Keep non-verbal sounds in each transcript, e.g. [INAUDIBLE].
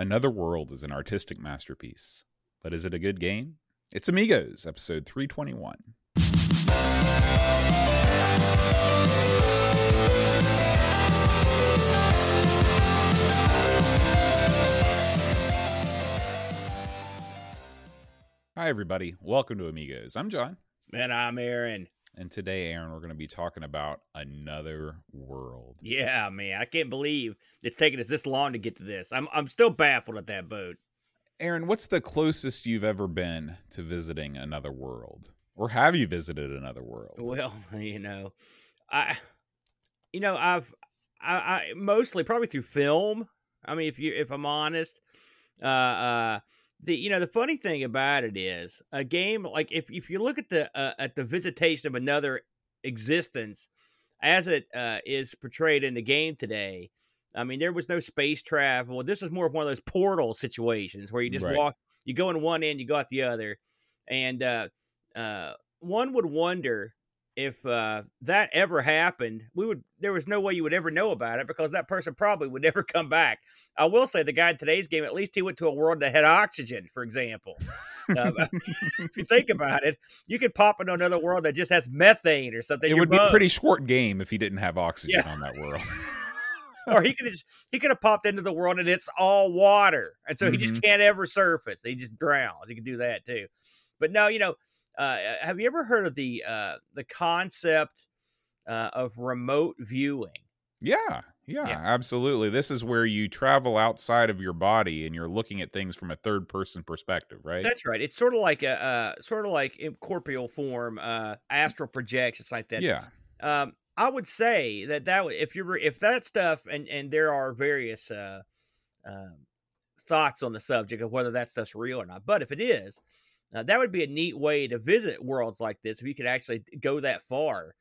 Another World is an artistic masterpiece. But is it a good game? It's Amigos, episode 321. Hi, everybody. Welcome to Amigos. I'm John. And I'm Aaron. And today, Aaron, we're going to be talking about another world. Yeah, man, I can't believe it's taken us this long to get to this. I'm I'm still baffled at that boat. Aaron, what's the closest you've ever been to visiting another world, or have you visited another world? Well, [LAUGHS] you know, I, you know, I've I, I mostly probably through film. I mean, if you if I'm honest, uh, uh the you know the funny thing about it is a game like if if you look at the uh, at the visitation of another existence as it uh, is portrayed in the game today. I mean, there was no space travel. This is more of one of those portal situations where you just Right. walk, you go in one end, you go out the other, and uh, uh, one would wonder if uh, that ever happened. We would there was no way you would ever know about it because that person probably would [LAUGHS] never come back. I will say the guy in today's game, at least he went to a world that had oxygen, for example. Um, [LAUGHS] if you think about it, you could pop into another world that just has methane or something. it would be a pretty short game if he didn't have oxygen Yeah. on that world. [LAUGHS] or he could just he could have popped into the world and it's all water, and so he Mm-hmm. just can't ever surface. He just drowns. He could do that too. But no, you know, uh, have you ever heard of the uh, the concept uh, of remote viewing? yeah, yeah, Yeah. absolutely. This is where you travel outside of your body and you're looking at things from a third person perspective, right? That's right. It's sort of like a uh, sort of like in corporeal form, uh, astral projections like that. yeah. um, I would say that that if you're if that stuff and and there are various uh, um, thoughts on the subject of whether that stuff's real or not. But if it is, uh, that would be a neat way to visit worlds like this if you could actually go that far.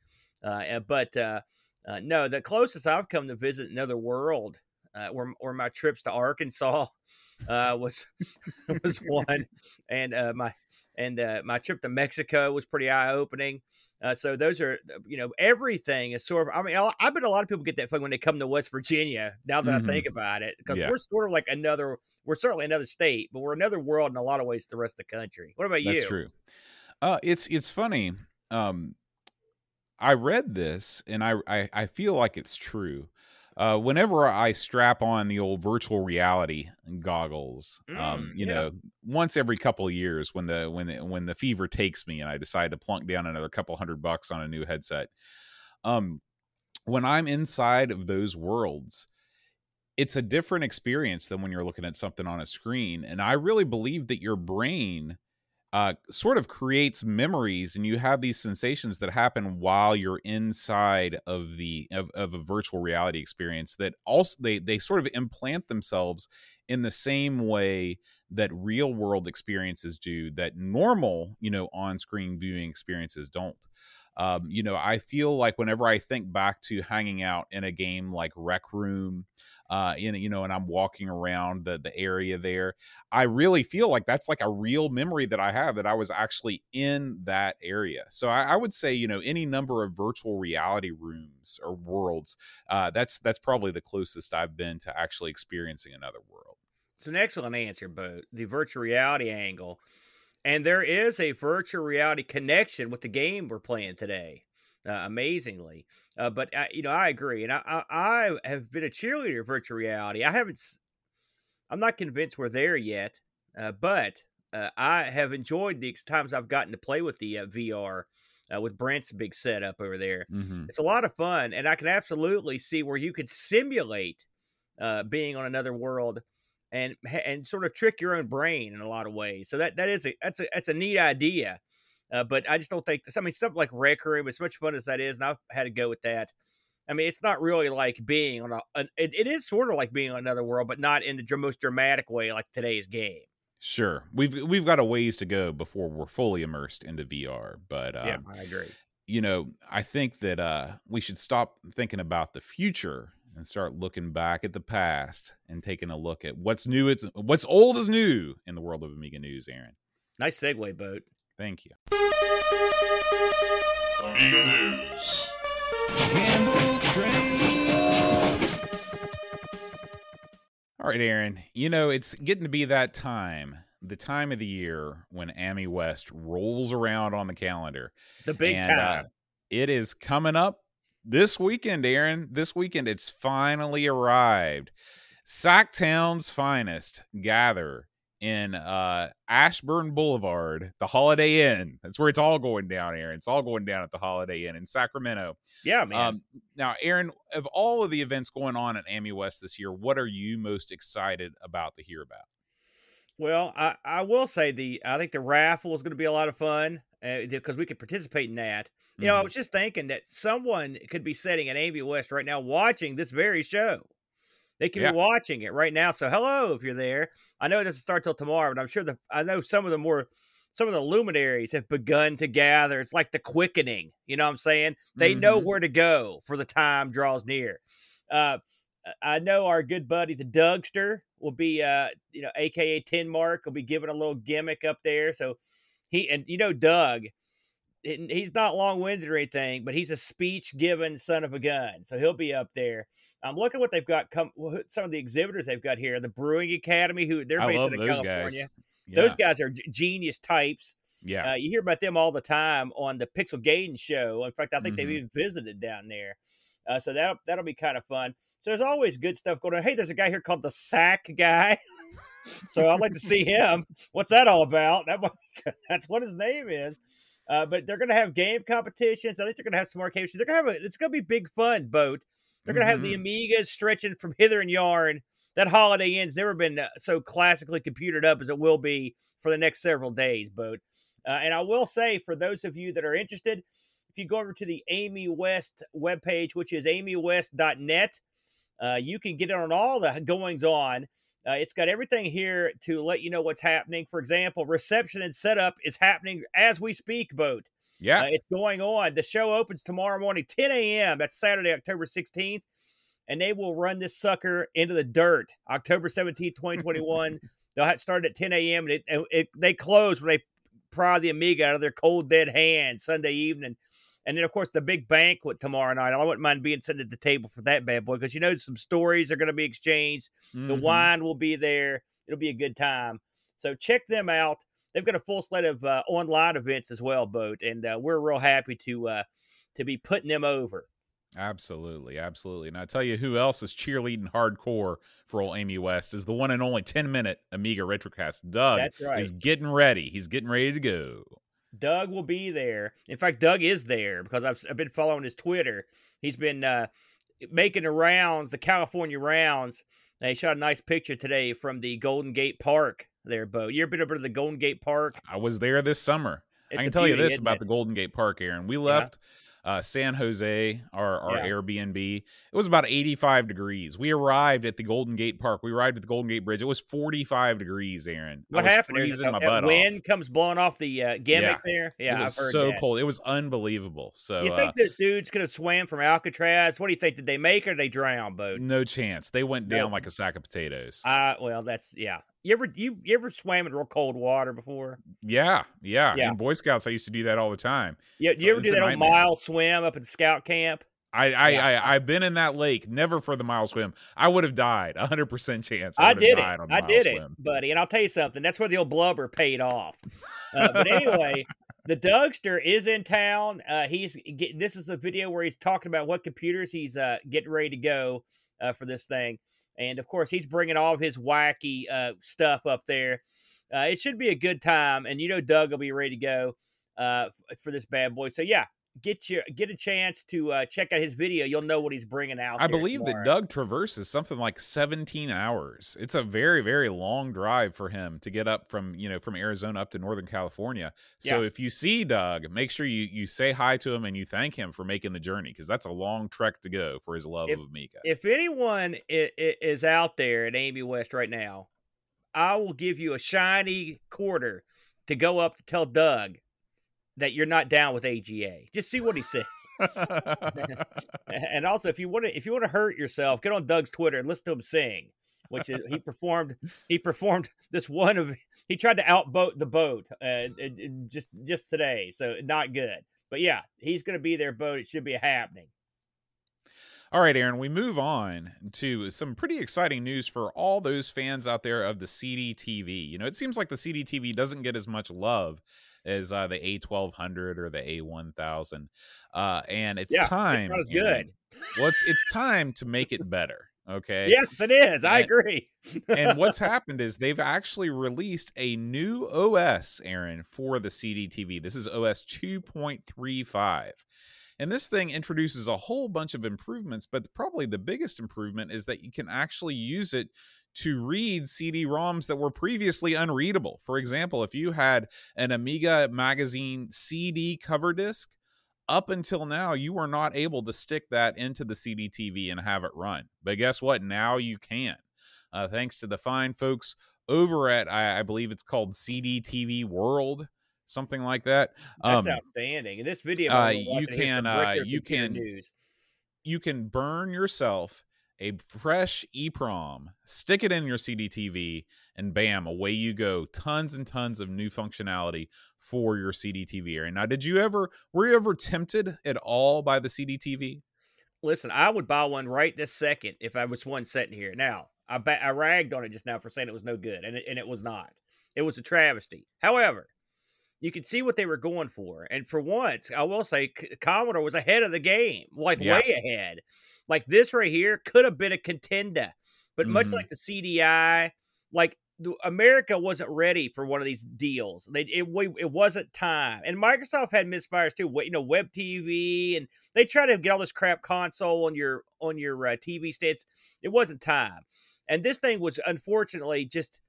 Uh, but uh, uh, no, the closest I've come to visit another world, uh, or or my trips to Arkansas, uh, was [LAUGHS] was [LAUGHS] one, and uh, my and uh, my trip to Mexico was pretty eye opening. Uh, so those are, you know, everything is sort of. I mean, I I bet a lot of people get that feeling when they come to West Virginia. Now that Mhm. I think about it, because Yeah. we're sort of like another. We're certainly another state, but we're another world in a lot of ways to the rest of the country. What about you? That's true. Uh, it's it's funny. Um, I read this and I, I I feel like it's true. Uh, whenever I strap on the old virtual reality goggles, um, Mm, you yeah. know, once every couple of years, when the when the, when the fever takes me and I decide to plunk down another couple hundred bucks on a new headset, um, when I'm inside of those worlds, it's a different experience than when you're looking at something on a screen. And I really believe that your brain uh, sort of creates memories and you have these sensations that happen while you're inside of the of, of a virtual reality experience that also they they sort of implant themselves in the same way that real world experiences do that normal you know on-screen viewing experiences don't um, you know i feel like whenever i think back to hanging out in a game like rec room uh in you know and i'm walking around the the area there I really feel like that's like a real memory that I have that I was actually in that area. So I, I would say, you know, any number of virtual reality rooms or worlds, uh, that's that's probably the closest I've been to actually experiencing another world. It's an excellent answer, Bo. The virtual reality angle, and there is a virtual reality connection with the game we're playing today. Uh, amazingly, uh, but I, you know, I agree, and I, I, I have been a cheerleader of virtual reality. I haven't. I'm not convinced we're there yet, uh, but uh, I have enjoyed the times I've gotten to play with the uh, VR uh, with Brent's big setup over there. Mm-hmm. It's a lot of fun, and I can absolutely see where you could simulate uh, being on another world and and sort of trick your own brain in a lot of ways. So that that is a that's a that's a neat idea. Uh, but I just don't think I mean something like Rec Room, as much fun as that is, and I've had to go with that. I mean, it's not really like being on a. An, it, it is sort of like being on another world, but not in the most dramatic way like today's game. Sure, we've we've got a ways to go before we're fully immersed into VR, but um, yeah, I agree. you know, I think that uh, we should stop thinking about the future and start looking back at the past and taking a look at what's new. It's what's old is new in the world of Amiga News. Aaron, Nice segue, boat. thank you. Amiga News. All All right, Aaron. You know, it's getting to be that time, the time of the year when AmiWest rolls around on the calendar. The big And, time. uh, it is coming up this weekend, Aaron. This weekend, it's finally arrived. Sacktown's finest gather in uh, Ashburn Boulevard, the Holiday Inn. That's where it's all going down, Aaron. It's all going down at the Holiday Inn in Sacramento. yeah, man. Um, now, Aaron, of all of the events going on at AmiWest this year, what are you most excited about to hear about? Well, I, I will say the I think the raffle is going to be a lot of fun because we could participate in that. You know, I Mhm. was just thinking that someone could be sitting at AmiWest right now watching this very show. They could Yeah. be watching it right now. So, hello if you're there. I know it doesn't start till tomorrow, but I'm sure the I know some of the more some of the luminaries have begun to gather. It's like the quickening. You know what I'm saying? They know Mhm. where to go for the time draws near. Uh, I know our good buddy the Dougster will be, uh, you know, AKA Ten Mark will be giving a little gimmick up there. So he and you know Doug, he- he's not long winded or anything, but he's a speech giving son of a gun. So he'll be up there. I'm looking at what they've got. Come some of the exhibitors they've got here. The Brewing Academy, who they're based in California. guys. Those guys are genius types. Yeah. Uh, you hear about them all the time on the Pixel Gaiden show. In fact, I think they've Mhm. even visited down there. Uh, so that that'll be kind of fun. So there's always good stuff going on. Hey, there's a guy here called the Sack Guy. [LAUGHS] so I'd like to see him. What's that all about? That that's what his name is. Uh, but they're going to have game competitions. I think they're going to have some arcade. They're going to have a, it's going to be big fun. Boat. They're going to have the Mhm. Amigas stretching from hither and yarn. That Holiday Inn's never been uh, so classically computed up as it will be for the next several days. Boat. Uh, and I will say, for those of you that are interested, if you go over to the AmiWest webpage, which is amiwest.net, uh, you can get it on all the goings on. Uh, it's got everything here to let you know what's happening. For example, reception and setup is happening as we speak, Boat. Yeah. Uh, it's going on. The show opens tomorrow morning, 10 a.m. That's Saturday, October 16th. And they will run this sucker into the dirt October 17th, 2021. [LAUGHS] They'll have start at 10 a.m. And it, it, it- they close when they pry the Amiga out of their cold, dead hands Sunday evening. And then, of course, the big banquet tomorrow night. I wouldn't mind being sitting at the table for that bad boy because you know some stories are going to be exchanged. The Mhm. wine will be there. It'll be a good time. So check them out. They've got a full slate of uh, online events as well, Boat, and uh, we're real happy to uh, to be putting them over. Absolutely, absolutely. And I tell you who else is cheerleading hardcore for old AmiWest is the one and only 10 minute Amiga Retrocast. Doug That's right. is getting ready. He's getting ready to go. Doug will be there. In fact, Doug is there because I've, I've been following his Twitter. He's been uh, making the rounds, the California rounds. They shot a nice picture today from the Golden Gate Park there, Bo. You ever been over to the Golden Gate Park? I was there this summer. It's I can tell you this about it? the Golden Gate Park, Aaron. We left uh, San Jose, our, our Yeah. Airbnb. It was about 85 degrees. We arrived at the Golden Gate Park. We arrived at the Golden Gate Bridge. It was 45 degrees, Aaron. What happened? A, my butt wind off. comes blowing off the uh, gimmick there. Yeah, it was so that. cold. It was unbelievable. So you uh, think those dudes could have swam from Alcatraz? What do you think? Did they make or did they drown, Bo? no chance. They went down No. like a sack of potatoes. Uh, well, that's yeah. You ever you, you ever swam in real cold water before? yeah, yeah, Yeah. In Boy Scouts, I used to do that all the time. Yeah, you ever do that old mile swim up at scout camp? I, I, Yeah. I, I've been in that lake, never for the mile swim. I would have died, a hundred percent chance. I have did it. I did swim. it, buddy. And I'll tell you something. That's where the old blubber paid off. Uh, but [LAUGHS] anyway, the Dougster is in town. Uh, he's get, this is a video where he's talking about what computers he's uh, getting ready to go uh, for this thing, and of course he's bringing all of his wacky uh, stuff up there. Uh, it should be a good time, and you know Doug will be ready to go uh, for this bad boy. So yeah, get your get a chance to uh, check out his video. You'll know what he's bringing out. I believe that. Doug traverses something like 17 hours. It's a very, very long drive for him to get up from, you know, from Arizona up to Northern California. So Yeah. if you see Doug, make sure you you say hi to him and you thank him for making the journey because that's a long trek to go for his love If- of Amiga. if anyone is out there at AmiWest right now, I will give you a shiny quarter to go up to tell Doug that you're not down with AGA. Just see what he says. [LAUGHS] and also, if you want to, if you want to hurt yourself, get on Doug's Twitter and listen to him sing. Which is, he performed. He performed this one of. He tried to outboat the boat, uh, just just today. So not good. But yeah, he's going to be there. Boat. It should be happening. All right, Aaron, we move on to some pretty exciting news for all those fans out there of the CDTV. You know, it seems like the CDTV doesn't get as much love as uh, the A1200 or the A1000. Uh, and it's Yeah, time. It's not as Aaron, good. well, it's, it's time to make it better. Okay. Yes, it is. I agree. and what's [LAUGHS] happened is they've actually released a new OS, Aaron, for the CDTV. This is OS 2.35. And this thing introduces a whole bunch of improvements, but probably the biggest improvement is that you can actually use it to read CD ROMs that were previously unreadable. For example, if you had an Amiga magazine CD cover disc, up until now, you were not able to stick that into the CDTV and have it run. But guess what? Now you can uh, thanks to the fine folks over at I, I believe it's called CDTV World, something like that. That's Um, outstanding. And this video, uh, you can, uh, you can- News. you can burn yourself a fresh EEPROM, stick it in your CDTV, and bam, away you go. Tons and tons of new functionality for your CDTV area. Now, did you ever were you ever tempted at all by the CDTV? Listen, I would buy one right this second if I was one sitting here. Now, I ba- I ragged on it just now for saying it was no good, and it, and it was not. It was a travesty. However, you could see what they were going for, and for once, I will say Commodore was ahead of the game, like Yeah. way ahead. Like this right here could have been a contender, but much Mhm. like the CDI, like the, America wasn't ready for one of these deals. They it we, it wasn't time, and Microsoft had misfires too. You know, Web TV, and they try to get all this crap console on your on your uh, TV stands. It wasn't time, and this thing was unfortunately just.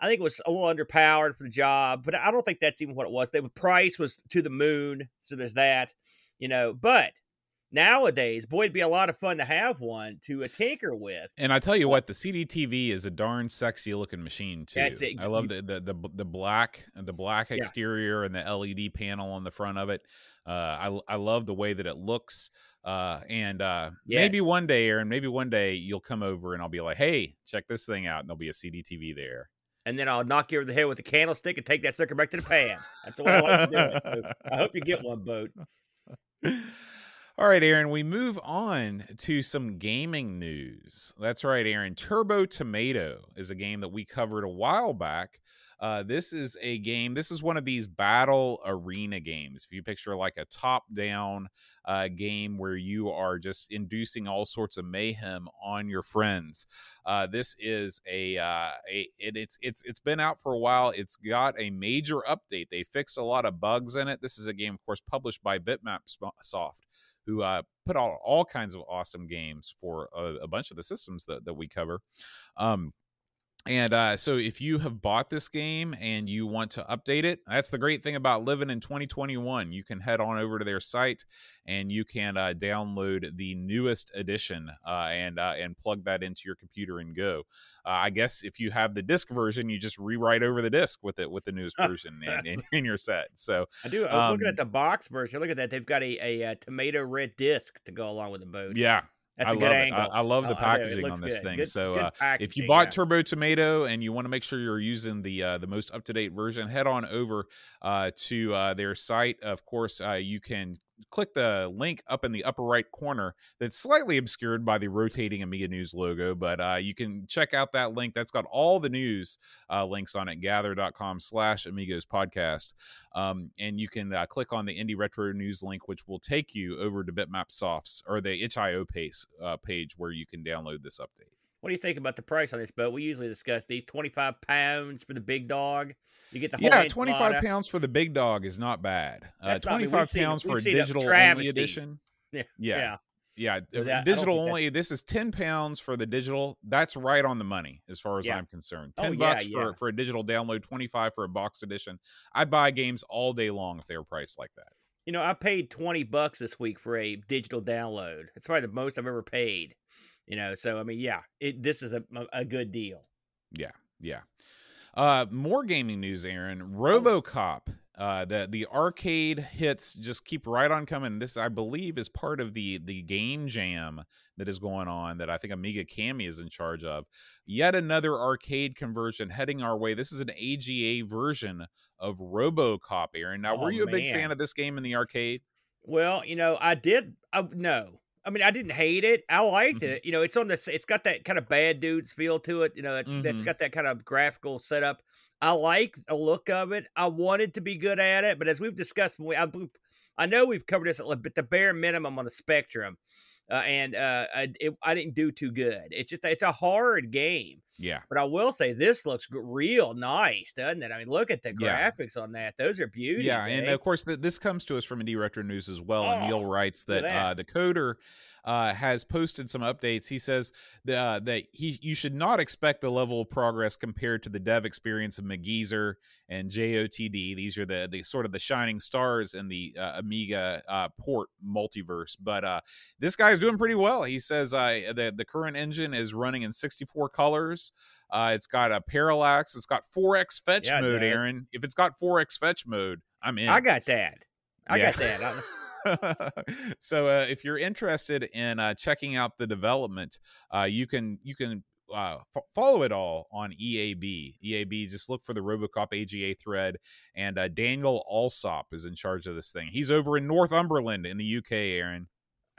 I think it was a little underpowered for the job, but I don't think that's even what it was. The price was to the moon, so there's that, you know. But nowadays, boy, it'd be a lot of fun to have one to uh, tinker with. And I tell you what, the CDTV is a darn sexy looking machine too. That's it. I love the the the, the black the black Yeah. exterior and the LED panel on the front of it. Uh, I I love the way that it looks. Uh, and uh, maybe one day, Aaron, maybe one day you'll come over and I'll be like, hey, check this thing out, and there'll be a CDTV there. And then I'll knock you over the head with a candlestick and take that sucker back to the pan. That's the way I like to do it. So I hope you get [LAUGHS] one, boat. All right, Aaron, we move on to some gaming news. That's right, Aaron. Turbo Tomato is a game that we covered a while back. Uh, this is a game, this is one of these battle arena games. If you picture like a top down uh, game where you are just inducing all sorts of mayhem on your friends. Uh, this is a, uh, a it, it's it's it's been out for a while. It's got a major update. They fixed a lot of bugs in it. This is a game, of course, published by Bitmap Soft, who uh, put out all kinds of awesome games for a, a bunch of the systems that, that we cover. Um, and uh, so, if you have bought this game and you want to update it, that's the great thing about living in 2021. You can head on over to their site and you can uh, download the newest edition uh, and uh, and plug that into your computer and go. Uh, I guess if you have the disc version, you just rewrite over the disc with it with the newest [LAUGHS] version in, in, in your set. So I do. I'm looking Um, at the box version. Look at that. They've got a, a, uh tomato red disc to go along with the boat. yeah, That's I a good love it. I- I love the Oh, packaging on this good. thing. Good- So, good uh, if you bought yeah. Turbo Tomato and you want to make sure you're using the uh, the most up to date version, head on over uh, to uh, their site. Of course, uh, you can click the link up in the upper right corner that's slightly obscured by the rotating Amiga News logo, but uh, you can check out that link. That's got all the news uh, links on it, gather.com slash Amigos podcast. Um, and you can uh, click on the Indie Retro News link, which will take you over to Bitmap Softs or the itch.io pace, uh, page where you can download this update. What do you think about the price on this boat? We usually discuss these 25 pounds for the big dog. You get the whole Yeah, enchilada. 25 pounds for the big dog is not bad. Uh, That's not- I mean, we've 25 seen- pounds for a digital only edition. [LAUGHS] Yeah. Yeah. Yeah. Yeah, that- digital only. This is ten pounds for the digital. That's right on the money as far as Yeah. I'm concerned. Oh, Ten yeah, bucks yeah. for for a digital download, twenty five for a box edition. I'd buy games all day long if they're priced like that. You know, I paid 20 bucks this week for a digital download. It's probably the most I've ever paid. You know, so I mean, yeah, it, this is a, a good deal. Yeah. Yeah. Uh, more gaming news, Aaron. RoboCop. Uh, the the arcade hits just keep right on coming. This, I believe, is part of the the game jam that is going on that I think Amiga Cami is in charge of. Yet another arcade conversion heading our way. This is an AGA version of RoboCop, Aaron. Now, Oh, were you a big fan of this game in the arcade? Well, you know, I did. I, no, I mean, I didn't hate it. I liked Mhm. it. You know, it's on the. It's got that kind of bad dudes feel to it. You know, it's, that's Mhm. got that kind of graphical setup. I like the look of it. I wanted to be good at it, but as we've discussed, we, I, I know we've covered this, but the bare minimum on the spectrum, uh, and uh, I, it, I didn't do too good. It's just it's a hard game, Yeah. but I will say this looks real nice, doesn't it? I mean, look at the Yeah. graphics on that; those are beauties. Yeah, and eh? of course, th- this comes to us from Indie Retro News as well. and Neil Oh, writes that, that. Uh, the coder uh, has posted some updates. He says that, uh, that he you should not expect the level of progress compared to the dev experience of McGeezer and JOTD. These are the the sort of the shining stars in the uh, Amiga uh, port multiverse. But uh, this guy's doing pretty well. He says uh, the the current engine is running in 64 colors. Uh, it's got a parallax. It's got 4x fetch Yeah, mode. Aaron. If it's got 4x fetch mode, I'm in. I got that. I Yeah. got that. [LAUGHS] So uh, if you're interested in uh, checking out the development, uh, you can you can uh, f- follow it all on EAB. EAB, just look for the RoboCop AGA thread, and uh, Daniel Alsop is in charge of this thing. He's over in Northumberland in the UK. Aaron,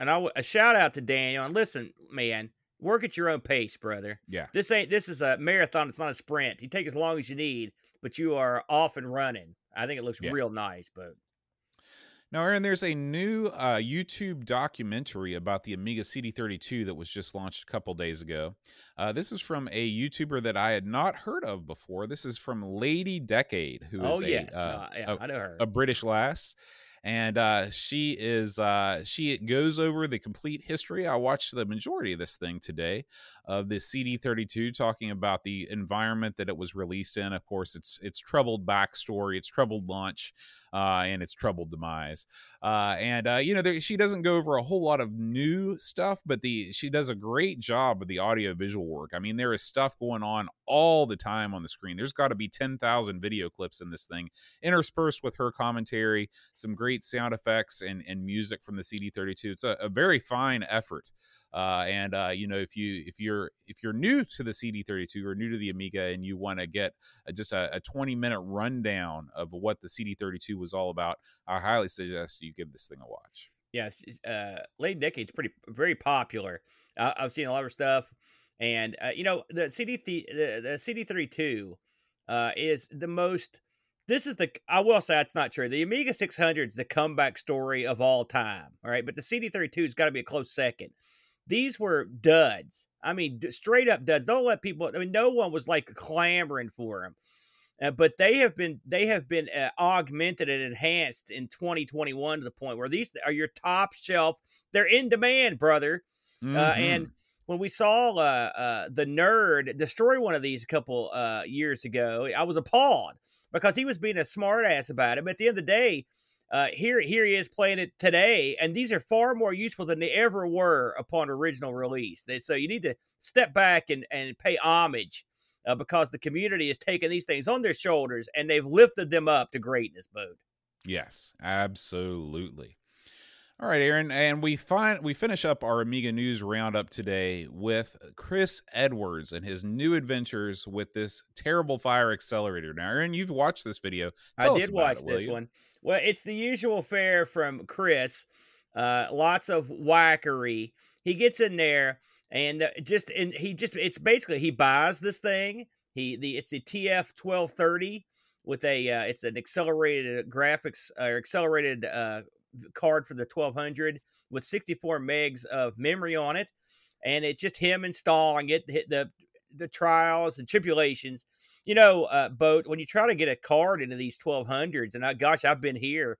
And I w- a shout out to Daniel. And listen, man, work at your own pace, brother. yeah, This ain't this is a marathon. It's not a sprint. You take as long as you need, but you are off and running. I think it looks Yeah. real nice. But Now, Aaron, there's a new uh, YouTube documentary about the Amiga CD32 that was just launched a couple days ago. Uh, this is from a YouTuber that I had not heard of before. This is from Lady Decade, who is oh a, yes, uh, yeah, a, I know her. a British lass. And uh, she is uh, she goes over the complete history. I watched the majority of this thing today of the CD32, talking about the environment that it was released in. Of course, it's its troubled backstory, its troubled launch, uh, and its troubled demise. Uh, and uh, you know, there, she doesn't go over a whole lot of new stuff, but the she does a great job with the audio visual work. I mean, there is stuff going on all the time on the screen. There's got to be ten thousand video clips in this thing, interspersed with her commentary, some great sound effects and and music from the CD32. It's a, a very fine effort. Uh, and uh, you know, if you if you're if you're new to the CD32 or new to the Amiga and you want to get a, just a, a 20 minute rundown of what the CD32 was all about, I highly suggest you give this thing a watch. yeah, uh, Lady Decade's pretty very popular. Uh, I've seen a lot of stuff, and uh, you know the CD th- the, the CD thirty two uh, is the most. This is the I will say that's not true. The Amiga six hundred is the comeback story of all time. All right, but the CD thirty two has got to be a close second. These were duds. I mean, d- straight up duds. Don't let people. I mean, no one was like clamoring for them. Uh, but they have been they have been uh, augmented and enhanced in 2021 to the point where these are your top shelf. They're in demand, brother. Uh, and Mhm. when we saw uh, uh, the nerd destroy one of these a couple uh, years ago, I was appalled because he was being a smartass about it. But at the end of the day, uh, here here he is playing it today, and these are far more useful than they ever were upon original release. They, so you need to step back and, and pay homage uh, because the community has taken these things on their shoulders and they've lifted them up to greatness, Bode. Yes, absolutely. All right, Aaron, and we find we finish up our Amiga news roundup today with Chris Edwards and his new adventures with this terrible fire accelerator. Now, Aaron, you've watched this video. Tell I did watch it, this one. Well, it's the usual fare from Chris. Uh, lots of whackery. He gets in there and uh, just and he just it's basically he buys this thing. He the it's the TF twelve thirty with a uh, it's an accelerated graphics or accelerated uh, card for the twelve hundred with sixty four megs of memory on it, and it's just him installing it. Hit the the trials and tribulations you know, uh, boat when you try to get a card into these twelve hundreds, and I, gosh, I've been here.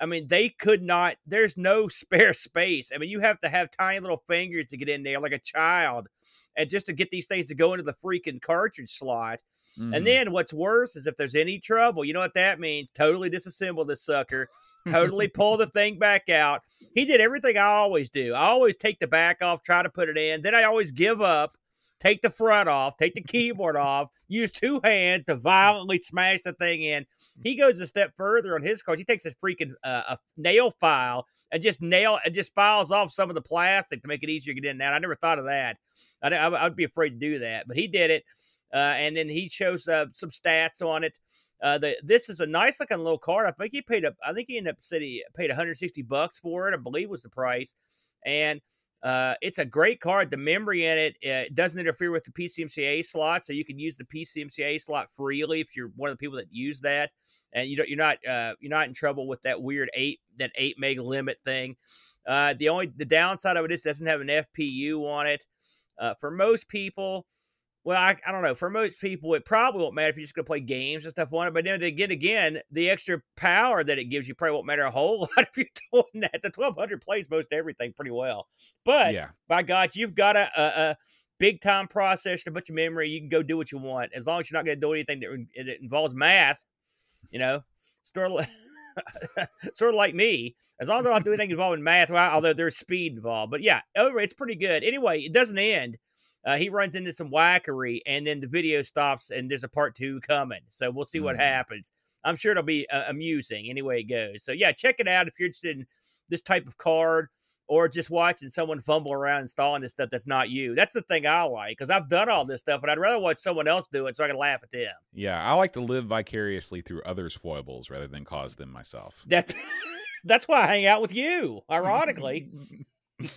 I mean, they could not. There's no [LAUGHS] spare space. I mean, you have to have tiny little fingers to get in there, like a child, and just to get these things to go into the freaking cartridge slot. Mhm. And then what's worse is if there's any trouble, you know what that means? Totally disassemble this sucker. Totally [LAUGHS] pull the thing back out. He did everything I always do. I always take the back off, try to put it in. Then I always give up, take the front off, take the keyboard off, use two hands to violently smash the thing in. He goes a step further on his cards. He takes a freaking uh, a nail file and just nail and just files off some of the plastic to make it easier to get in. Now I never thought of that. I, I, I'd be afraid to do that, but he did it. Uh, and then he shows uh, some stats on it. Uh, the this is a nice looking little card. I think he paid up. I think he ended up said he paid 160 bucks for it. I believe was the price. And Uh, it's a great card. The memory in it uh, doesn't interfere with the PCMCA slot, so you can use the PCMCA slot freely if you're one of the people that use that, and you you're not uh, you're not in trouble with that weird eight that eight meg limit thing. Uh, the only the downside of it is it doesn't have an FPU on it. Uh, for most people, well, I, I don't know. For most people, it probably won't matter if you're just going to play games and stuff on it. But then again, again, the extra power that it gives you probably won't matter a whole [LAUGHS] lot if you're doing that. The 1200 plays most everything pretty well. But yeah. by God, you've got a, a, a big time processor, a bunch of memory. You can go do what you want as long as you're not going to do anything that, that involves math. You know, sort of, [LAUGHS] sort of like me. As long as I don't do anything involving math, well, although there's speed involved. But yeah, over it's pretty good. Anyway, it doesn't end uh, he runs into some wackery, and then the video stops, and there's a part two coming. So we'll see what mm. happens. I'm sure it'll be uh, amusing anyway it goes. So yeah, check it out if you're interested in this type of card or just watching someone fumble around installing this stuff that's not you. That's the thing I like because I've done all this stuff, but I'd rather watch someone else do it so I can laugh at them. Yeah, I like to live vicariously through others' foibles rather than cause them myself. That [LAUGHS] that's why I hang out with you. Ironically. [LAUGHS]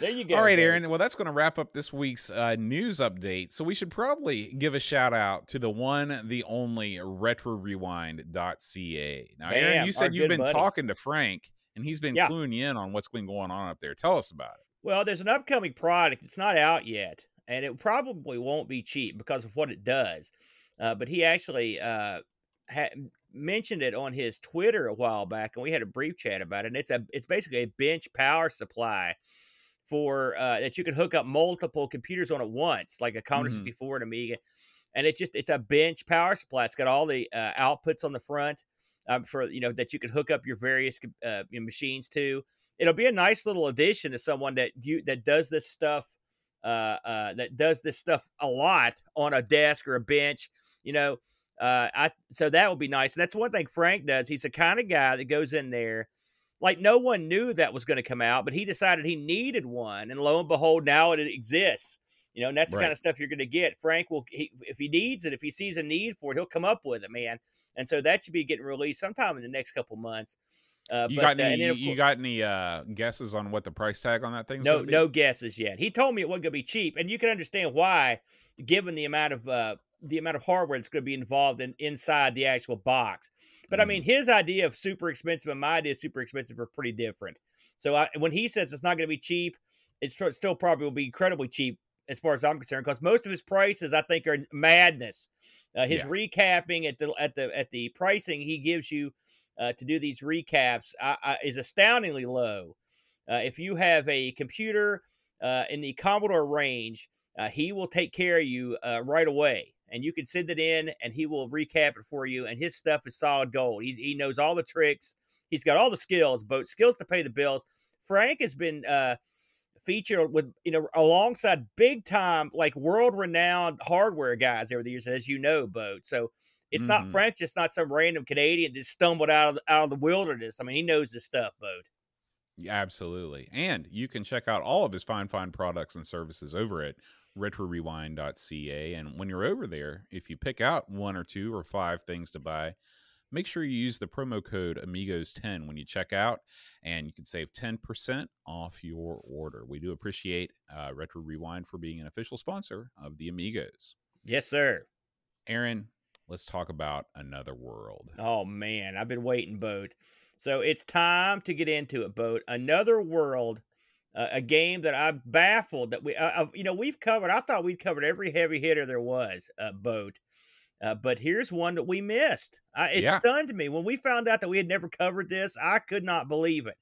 There you go. All right, Aaron. Well, that's going to wrap up this week's uh, news update. So we should probably give a shout out to the one, the only retrorewind.ca. Now, Bam, Aaron, you said you've been buddy. talking to Frank, and he's been yeah. cluing you in on what's been going on up there. Tell us about it. Well, there's an upcoming product. It's not out yet, and it probably won't be cheap because of what it does. Uh, but he actually uh, had mentioned it on his Twitter a while back, and we had a brief chat about it. And it's a it's basically a bench power supply for uh, that you can hook up multiple computers on at once, like a Commodore mm-hmm. 64 and Amiga. And it just it's a bench power supply. It's got all the uh, outputs on the front um, for you know that you can hook up your various uh, your machines to. It'll be a nice little addition to someone that you that does this stuff uh, uh, that does this stuff a lot on a desk or a bench. You know, uh, I so that would be nice. And that's one thing Frank does. He's the kind of guy that goes in there like no one knew that was going to come out, but he decided he needed one, and lo and behold, now it exists. You know, and that's the kind of stuff you're going to get. Frank will, he, if he needs it, if he sees a need for it, he'll come up with it, man. And so that should be getting released sometime in the next couple months. Uh, you, but, got any, uh, you got any uh, guesses on what the price tag on that thing? Is? No, no guesses yet. He told me it wasn't going to be cheap, and you can understand why, given the amount of uh, the amount of hardware that's going to be involved in inside the actual box. But I mean, mm-hmm. his idea of super expensive and my idea of super expensive are pretty different. So I, when he says it's not going to be cheap, it's still probably will be incredibly cheap as far as I'm concerned because most of his prices I think are madness. Uh, his yeah. recapping at the at the at the pricing he gives you uh, to do these recaps is astoundingly low. Uh, if you have a computer uh, in the Commodore range, uh, he will take care of you uh, right away and you can send it in and he will recap it for you. And his stuff is solid gold. He's, he knows all the tricks. He's got all the skills, both skills to pay the bills. Frank has been uh, featured with, you know, alongside big time, like world renowned hardware guys over the years, as you know, Boat. So it's mm-hmm. not Frank's just not some random Canadian that stumbled out of, out of the wilderness. I mean, he knows his stuff, Boat. Yeah, absolutely. And you can check out all of his fine, fine products and services over at retrorewind.ca. And when you're over there, if you pick out one or two or five things to buy, make sure you use the promo code amigos10 when you check out and you can save 10% off your order. We do appreciate uh, retro rewind for being an official sponsor of the amigos. Yes sir. Aaron let's talk about another world. Oh man i've been waiting boat. So it's time to get into it boat. Another world uh, a game that I'm baffled that we, uh, you know, we've covered. I thought we'd covered every heavy hitter there was, uh, boat. Uh, but here's one that we missed. I, it yeah. stunned me when we found out that we had never covered this. I could not believe it.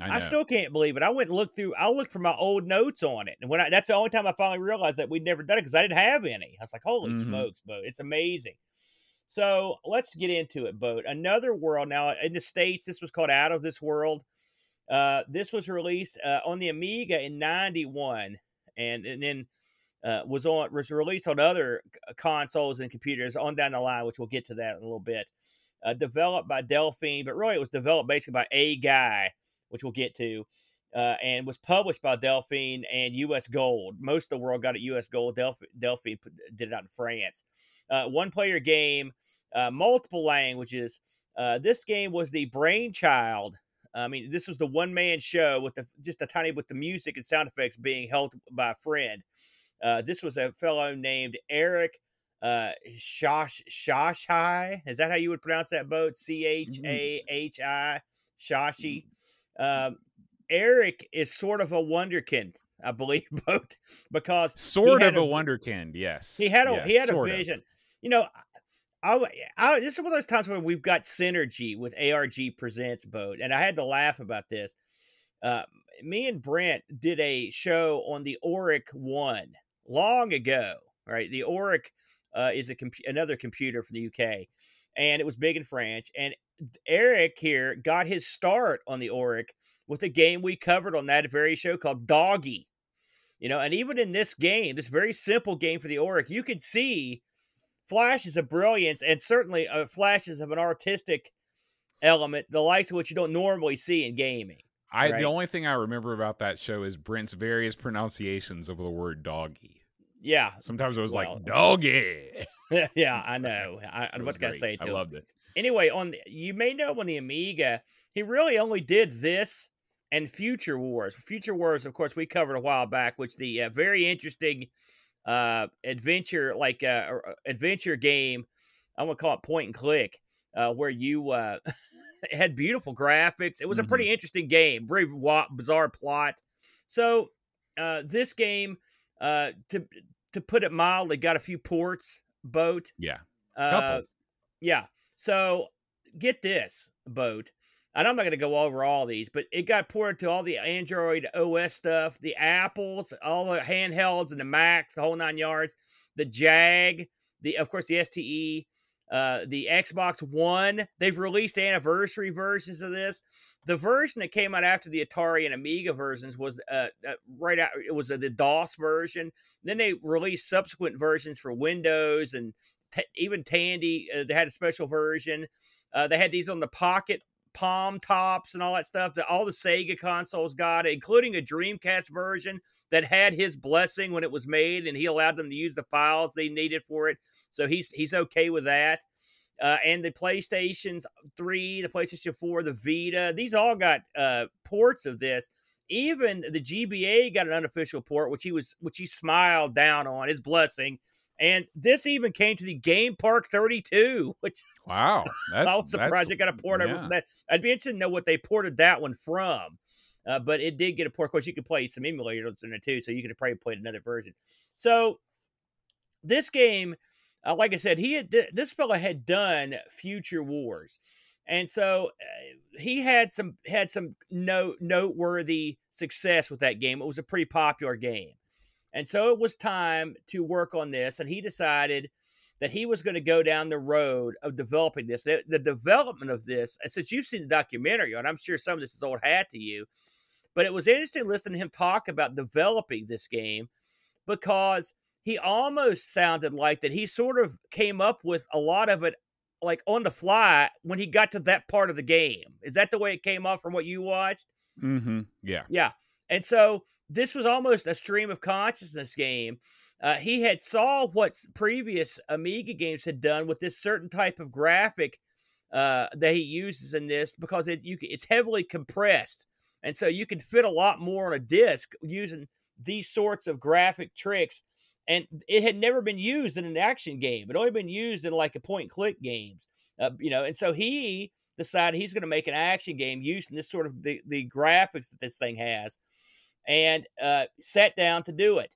I, I, still can't believe it. I went and looked through. I looked for my old notes on it, and when I, that's the only time I finally realized that we'd never done it because I didn't have any. I was like, "Holy mm-hmm. smokes, boat! It's amazing." So let's get into it, boat. Another world now in the states. This was called Out of This World. Uh, this was released uh, on the Amiga in '91, and and then uh, was on was released on other consoles and computers on down the line, which we'll get to that in a little bit. Uh, developed by Delphine, but really it was developed basically by a guy, which we'll get to, uh, and was published by Delphine and U.S. Gold. Most of the world got it U.S. Gold. Delph- Delphine did it out in France. Uh, one player game, multiple languages. this game was the brainchild I mean, this was the one man show with the just a tiny with the music and sound effects being held by a friend. Uh, this was a fellow named Eric uh, Shosh Shoshai. Is that how you would pronounce that boat? C H A H I Shashi. Um, Eric is sort of a wonderkind, I believe, [LAUGHS] boat because sort of a, a wonderkind. Yes, he had a yes, he had a vision. Of. You know, I, I, this is one of those times where we've got synergy with ARG Presents Boat, and I had to laugh about this. Uh, me and Brent did a show on the Oric One long ago. Right, the Oric uh, is a comp- another computer from the UK, and it was big in French. And Eric here got his start on the Oric with a game we covered on that very show called Doggy. You know, and even in this game, this very simple game for the Oric, you could see flashes of brilliance and certainly uh, flashes of an artistic element, the likes of which you don't normally see in gaming. I right? the only thing I remember about that show is Brent's various pronunciations of the word doggy. Yeah. Sometimes it was well, like [LAUGHS] doggy. yeah, [LAUGHS] I know. I, I was gonna say I loved it. Anyway, on you may know on the Amiga, he really only did this and Future Wars. Future Wars, of course, we covered a while back, which the uh, very interesting uh, adventure, like uh, uh adventure game. I'm gonna call it point and click, uh, where you uh, [LAUGHS] had beautiful graphics. It was mm-hmm. a pretty interesting game, very bizarre plot. So uh, this game, uh, to to put it mildly, got a few ports. Boat, yeah, uh, yeah. So get this boat and I'm not going to go over all these, but it got ported to all the Android OS stuff, the Apples, all the handhelds, and the Macs, the whole nine yards. The Jag, the of course the STE, uh, the Xbox One. They've released anniversary versions of this. The version that came out after the Atari and Amiga versions was uh, uh right out. It was uh, the DOS version. Then they released subsequent versions for Windows and t- even Tandy. Uh, they had a special version. Uh, they had these on the Pocket palm tops and all that stuff that all the Sega consoles got, including a Dreamcast version that had his blessing when it was made, and he allowed them to use the files they needed for it. So he's he's okay with that. Uh, and the PlayStation's three, the PlayStation Four, the Vita, these all got uh, ports of this. Even the GBA got an unofficial port, which he was which he smiled down on his blessing and this even came to the Game Park 32, [LAUGHS] which wow, that's, I was surprised it got a port yeah. over from that. I'd be interested to know what they ported that one from. Uh, but it did get a port. Of course, you could play some emulators in it too, so you could have probably played another version. So this game, uh, like I said, he had this fella had done Future Wars, and so uh, he had some had some note noteworthy success with that game. It was a pretty popular game. And so it was time to work on this. And he decided that he was going to go down the road of developing this. The, the, development of this, since you've seen the documentary, and I'm sure some of this is old hat to you, but it was interesting listening to him talk about developing this game because he almost sounded like that he sort of came up with a lot of it like on the fly when he got to that part of the game. Is that the way it came off from what you watched? Mm-hmm. Yeah. Yeah. And so this was almost a stream of consciousness game. Uh, he had saw what previous Amiga games had done with this certain type of graphic uh, that he uses in this because it, you, it's heavily compressed, and so you can fit a lot more on a disc using these sorts of graphic tricks. And it had never been used in an action game; it only been used in like a point click games, uh, you know. And so he decided he's going to make an action game using this sort of the, the graphics that this thing has and uh, sat down to do it.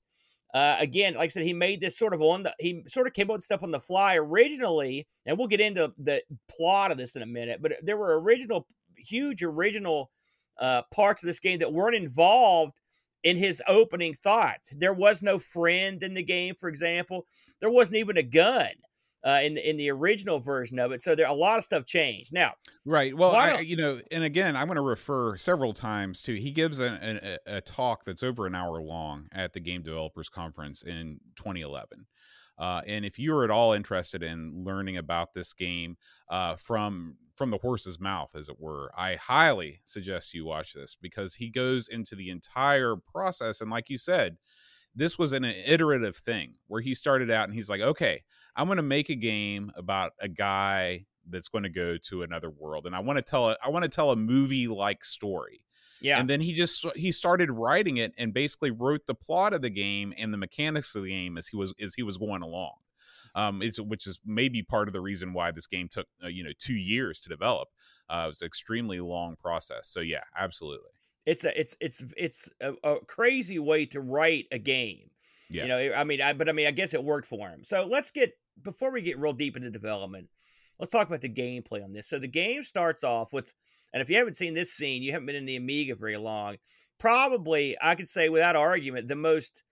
Uh, again, like I said, he made this sort of on the he sort of came up with stuff on the fly originally, and we'll get into the plot of this in a minute. But there were original, huge original uh, parts of this game that weren't involved in his opening thoughts. There was no friend in the game, for example. There wasn't even a gun uh, in in the original version of it. So there a lot of stuff changed. Now, right? Well, I, you know, and again, I'm going to refer several times to he gives a, a, a, talk that's over an hour long at the Game Developers Conference in 2011. Uh, and if you're at all interested in learning about this game uh, from from the horse's mouth, as it were, I highly suggest you watch this because he goes into the entire process. And like you said, this was an iterative thing where he started out and he's like, okay, I'm going to make a game about a guy that's going to go to another world, and I want to tell a, I want to tell a movie like story. Yeah. And then he just he started writing it and basically wrote the plot of the game and the mechanics of the game as he was as he was going along. Um, it's which is maybe part of the reason why this game took uh, you know two years to develop. Uh, it was an extremely long process. So yeah, absolutely. It's a it's it's it's a, a crazy way to write a game. Yeah. You know, I mean, I, but I mean, I guess it worked for him. So let's get before we get real deep into development, let's talk about the gameplay on this. So the game starts off with, and if you haven't seen this scene, you haven't been in the Amiga very long. Probably, I could say without argument, the most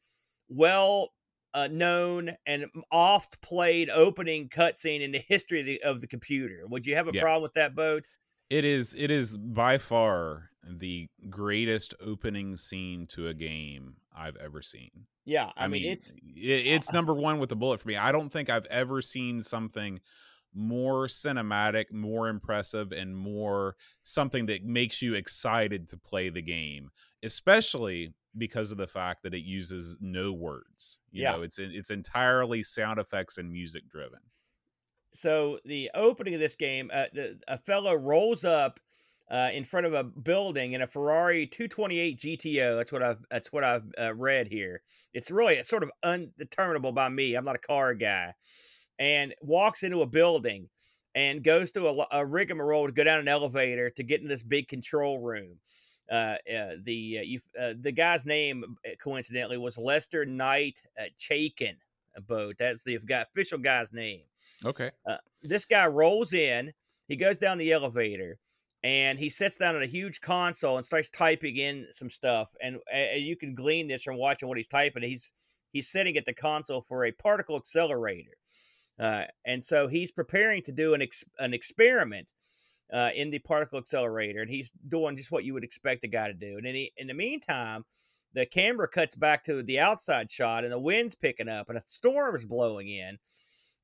well uh, known and oft played opening cutscene in the history of the, of the computer. Would you have a Yeah. problem with that, Boat? It is it is by far the greatest opening scene to a game I've ever seen. Yeah, I, mean, it's i- it's uh, number one with a bullet for me. I don't think I've ever seen something more cinematic, more impressive, and more something that makes you excited to play the game, especially because of the fact that it uses no words. You Yeah. know, it's it's entirely sound effects and music driven. So the opening of this game, uh, the, a fellow rolls up uh, in front of a building in a Ferrari 228 GTO. That's what I've that's what I've uh, read here. It's really it's sort of undeterminable by me. I'm not a car guy, and walks into a building and goes through a, a rigmarole to go down an elevator to get in this big control room. Uh, uh, the uh, you, uh, the guy's name uh, coincidentally was Lester Knight uh, Chaykin. Boat. That's the official guy's name Okay. this guy rolls in, he goes down the elevator, and he sits down at a huge console and starts typing in some stuff. And uh, you can glean this from watching what he's typing. He's he's sitting at the console for a particle accelerator, uh, and so he's preparing to do an ex- an experiment uh, in the particle accelerator, and he's doing just what you would expect a guy to do. And in, the, in the meantime, the camera cuts back to the outside shot, and the wind's picking up, and a storm is blowing in.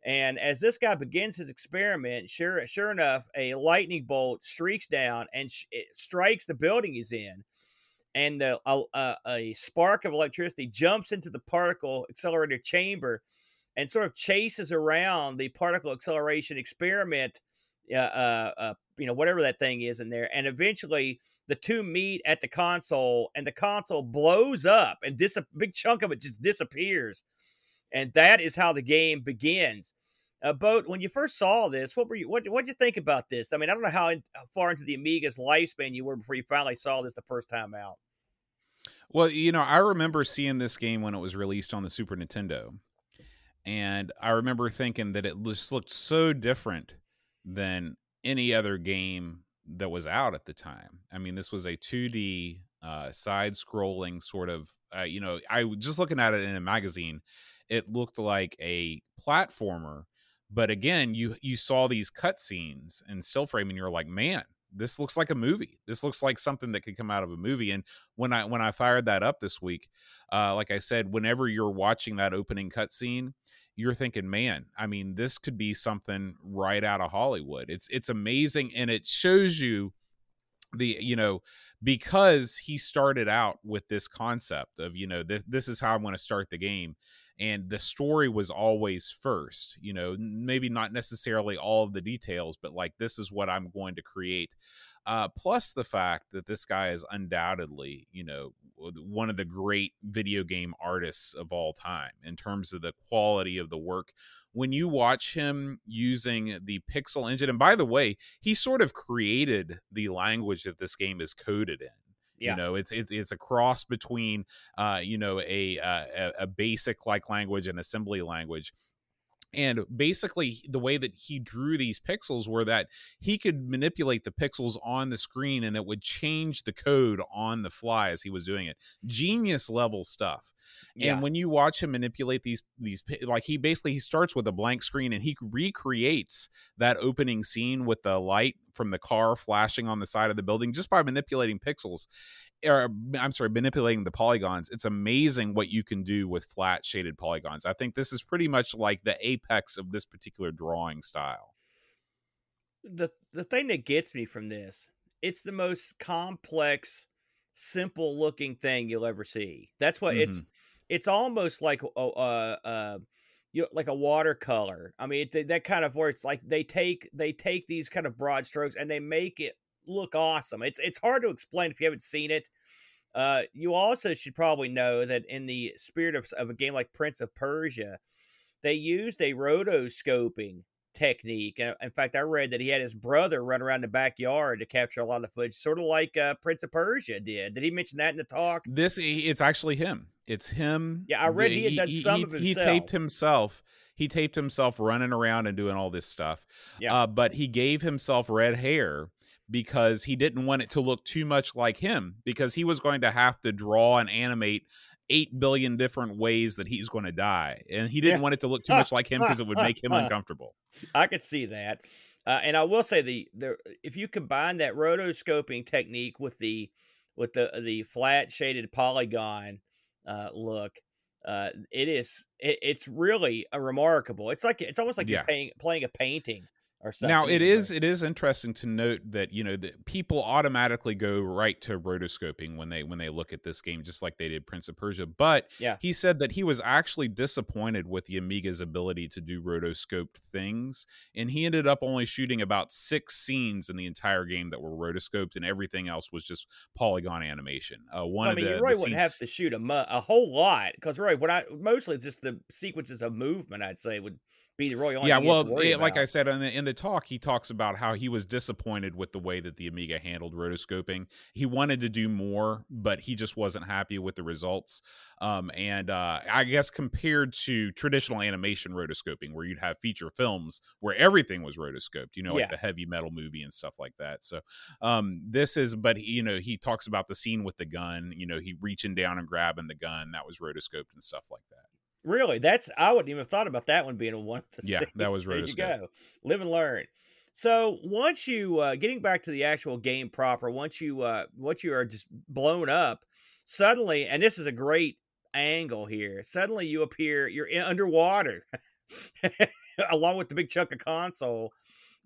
And as this guy begins his experiment, sure, sure enough, a lightning bolt streaks down and sh- strikes the building he's in, and the, a, a, a spark of electricity jumps into the particle accelerator chamber, and sort of chases around the particle acceleration experiment, uh, uh, uh, you know, whatever that thing is in there, and eventually the two meet at the console, and the console blows up, and dis- a big chunk of it just disappears and that is how the game begins. Uh, Boat, when you first saw this, what were you? What what did you think about this? I mean, I don't know how, in, how far into the Amiga's lifespan you were before you finally saw this the first time out. Well, you know, I remember seeing this game when it was released on the Super Nintendo. And I remember thinking that it just looked so different than any other game that was out at the time. I mean, this was a 2D uh, side scrolling sort of, uh, you know, I was just looking at it in a magazine, it looked like a platformer. But again, you you saw these cutscenes and still frame, and you're like, man, this looks like a movie. This looks like something that could come out of a movie. And when I when I fired that up this week, uh, like I said, whenever you're watching that opening cutscene, you're thinking, man, I mean, this could be something right out of Hollywood. It's it's amazing, and it shows you the you know because he started out with this concept of you know this this is how I'm going to start the game and the story was always first you know maybe not necessarily all of the details but like this is what i'm going to create uh, plus the fact that this guy is undoubtedly you know one of the great video game artists of all time in terms of the quality of the work. When you watch him using the pixel engine and by the way he sort of created the language that this game is coded in Yeah. you know it's it's it's a cross between uh you know a uh, a, a basic like language and assembly language and basically the way that he drew these pixels were that he could manipulate the pixels on the screen and it would change the code on the fly as he was doing it. Genius level stuff. Yeah. and when you watch him manipulate these these like he basically he starts with a blank screen and he recreates that opening scene with the light from the car flashing on the side of the building just by manipulating pixels or I'm sorry, manipulating the polygons. It's amazing what you can do with flat shaded polygons. I think this is pretty much like the apex of this particular drawing style. the the thing that gets me from this, it's the most complex, simple looking thing you'll ever see. That's what it's. It's almost like a, uh, uh, you know, like a watercolor. I mean, it, that kind of where it's like they take they take these kind of broad strokes and they make it look awesome. It's it's hard to explain if you haven't seen it. Uh, you also should probably know that in the spirit of, of a game like Prince of Persia, they used a rotoscoping technique. In fact, I read that he had his brother run around the backyard to capture a lot of the footage, sort of like uh, Prince of Persia did. Did he mention that in the talk? This it's actually him. It's him. Yeah, I read he had done some he, of himself. He taped himself. He taped himself running around and doing all this stuff. Yeah, uh, but he gave himself red hair because he didn't want it to look too much like him because he was going to have to draw and animate 8 billion different ways that he's going to die and he didn't Yeah. want it to look too [LAUGHS] much like him because it would make him uncomfortable I could see that. Uh, and I will say the the if you combine that rotoscoping technique with the with the the flat shaded polygon uh, look, uh, it is it, it's really a remarkable. It's like it's almost like Yeah. you're paying, playing a painting or something. now it is it is interesting to note that you know that people automatically go right to rotoscoping when they when they look at this game just like they did prince of persia but Yeah. he said that he was actually disappointed with the amiga's ability to do rotoscoped things and he ended up only shooting about six scenes in the entire game that were rotoscoped and everything else was just polygon animation uh one I of mean, the, you really wouldn't have to shoot a mu- a whole lot because really, what I mostly just the sequences of movement. I'd say would be the really only yeah thing you have well eh, like i said in the, in the talk he talks about how he was disappointed with the way that the amiga handled rotoscoping. He wanted to do more but he just wasn't happy with the results. Um, and uh, i guess compared to traditional animation rotoscoping where you'd have feature films where everything was rotoscoped you know like the heavy metal movie and stuff like that. So um, this is but he, you know he talks about the scene with the gun you know he reaching down and grabbing the gun that was rotoscoped and stuff like that Really, that's I wouldn't even have thought about that one being a one to yeah that was There you go. Live and learn. So once you uh, getting back to the actual game proper, once you uh, once you are just blown up, suddenly, and this is a great angle here. Suddenly, you appear you're in, underwater, [LAUGHS] along with the big chunk of console,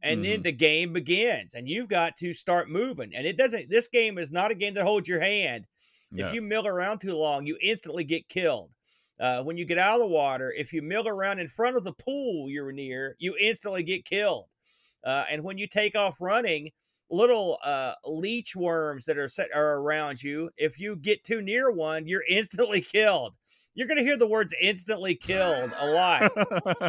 and then Mhm. the game begins, and you've got to start moving. And it doesn't. This game is not a game that holds your hand. No. If you mill around too long, you instantly get killed. Uh, when you get out of the water, if you mill around in front of the pool you're near, you instantly get killed. Uh, and when you take off running, little uh, leech worms that are set are around you. If you get too near one, you're [LAUGHS] instantly killed. You're going to hear the words "instantly killed" a lot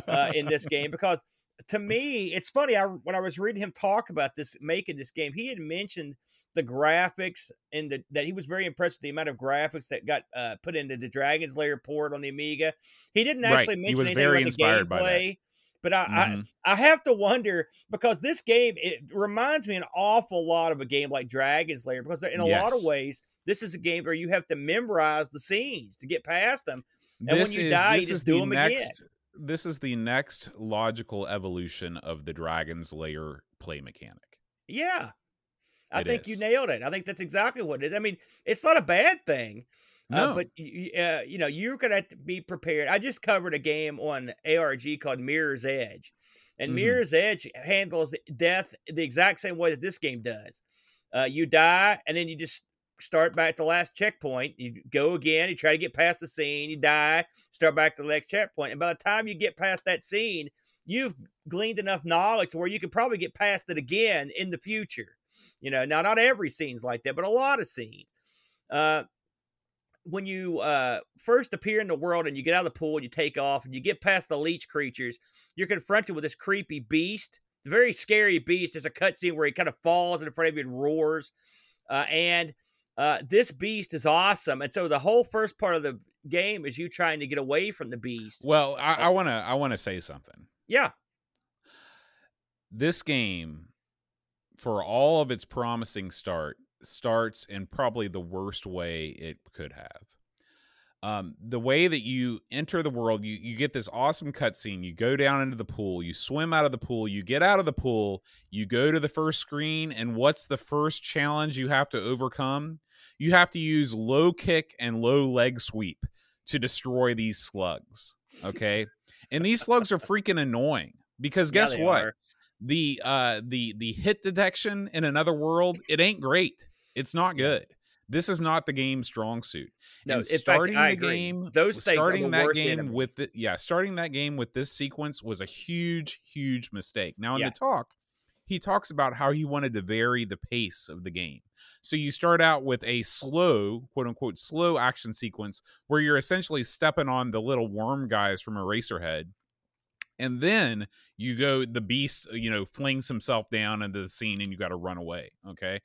uh, in this game [LAUGHS] because to me it's funny I, when i was reading him talk about this making this game he had mentioned the graphics and the, that he was very impressed with the amount of graphics that got uh, put into the dragon's lair port on the amiga he didn't Right. actually He mention was anything very about the inspired by that. gameplay but I, Mhm. I i have to wonder because this game it reminds me an awful lot of a game like dragon's lair because in a lot of ways this is a game where you have to memorize the scenes to get past them And when you is die, you just do the 'em again. next this is the next logical evolution of the dragon's lair play mechanic Yeah. I It think you nailed it. I think that's exactly what it is. I mean, it's not a bad thing, no uh, but uh, you know, you're gonna have to be prepared. I just covered a game on ARG called Mirror's Edge, and Mhm. Mirror's Edge handles death the exact same way that this game does. Uh, you die, and then you just start back at the last checkpoint. You go again. You try to get past the scene. You die. Start back to the next checkpoint, and by the time you get past that scene, you've gleaned enough knowledge to where you can probably get past it again in the future. You know, now not every scene's like that, but a lot of scenes. Uh, when you uh, first appear in the world and you get out of the pool, and you take off and you get past the leech creatures, you're confronted with this creepy beast. It's a very scary beast. There's a cutscene where he kind of falls in front of you and roars. Uh, and uh, this beast is awesome. And so the whole first part of the game is you trying to get away from the beast. well i, I want to i want to say something Yeah. this game for all of its promising start starts in probably the worst way it could have. Um, the way that you enter the world you, you get this awesome cutscene. You go down into the pool you swim out of the pool you get out of the pool you go to the first screen and what's the first challenge you have to overcome? You have to use low kick and low leg sweep to destroy these slugs okay? And these slugs are [LAUGHS] freaking annoying because guess they what? are. The uh the the hit detection in another world it ain't great it's not good This is not the game's strong suit. No, And in fact, starting I the game, Those starting that game enemy. with the, yeah, starting that game with this sequence was a huge, huge mistake. Now in Yeah. the talk, he talks about how he wanted to vary the pace of the game. So you start out with a slow, quote unquote, slow action sequence where you're essentially stepping on the little worm guys from Eraserhead. And then you go, the beast, you know, flings himself down into the scene and you got to run away. Okay.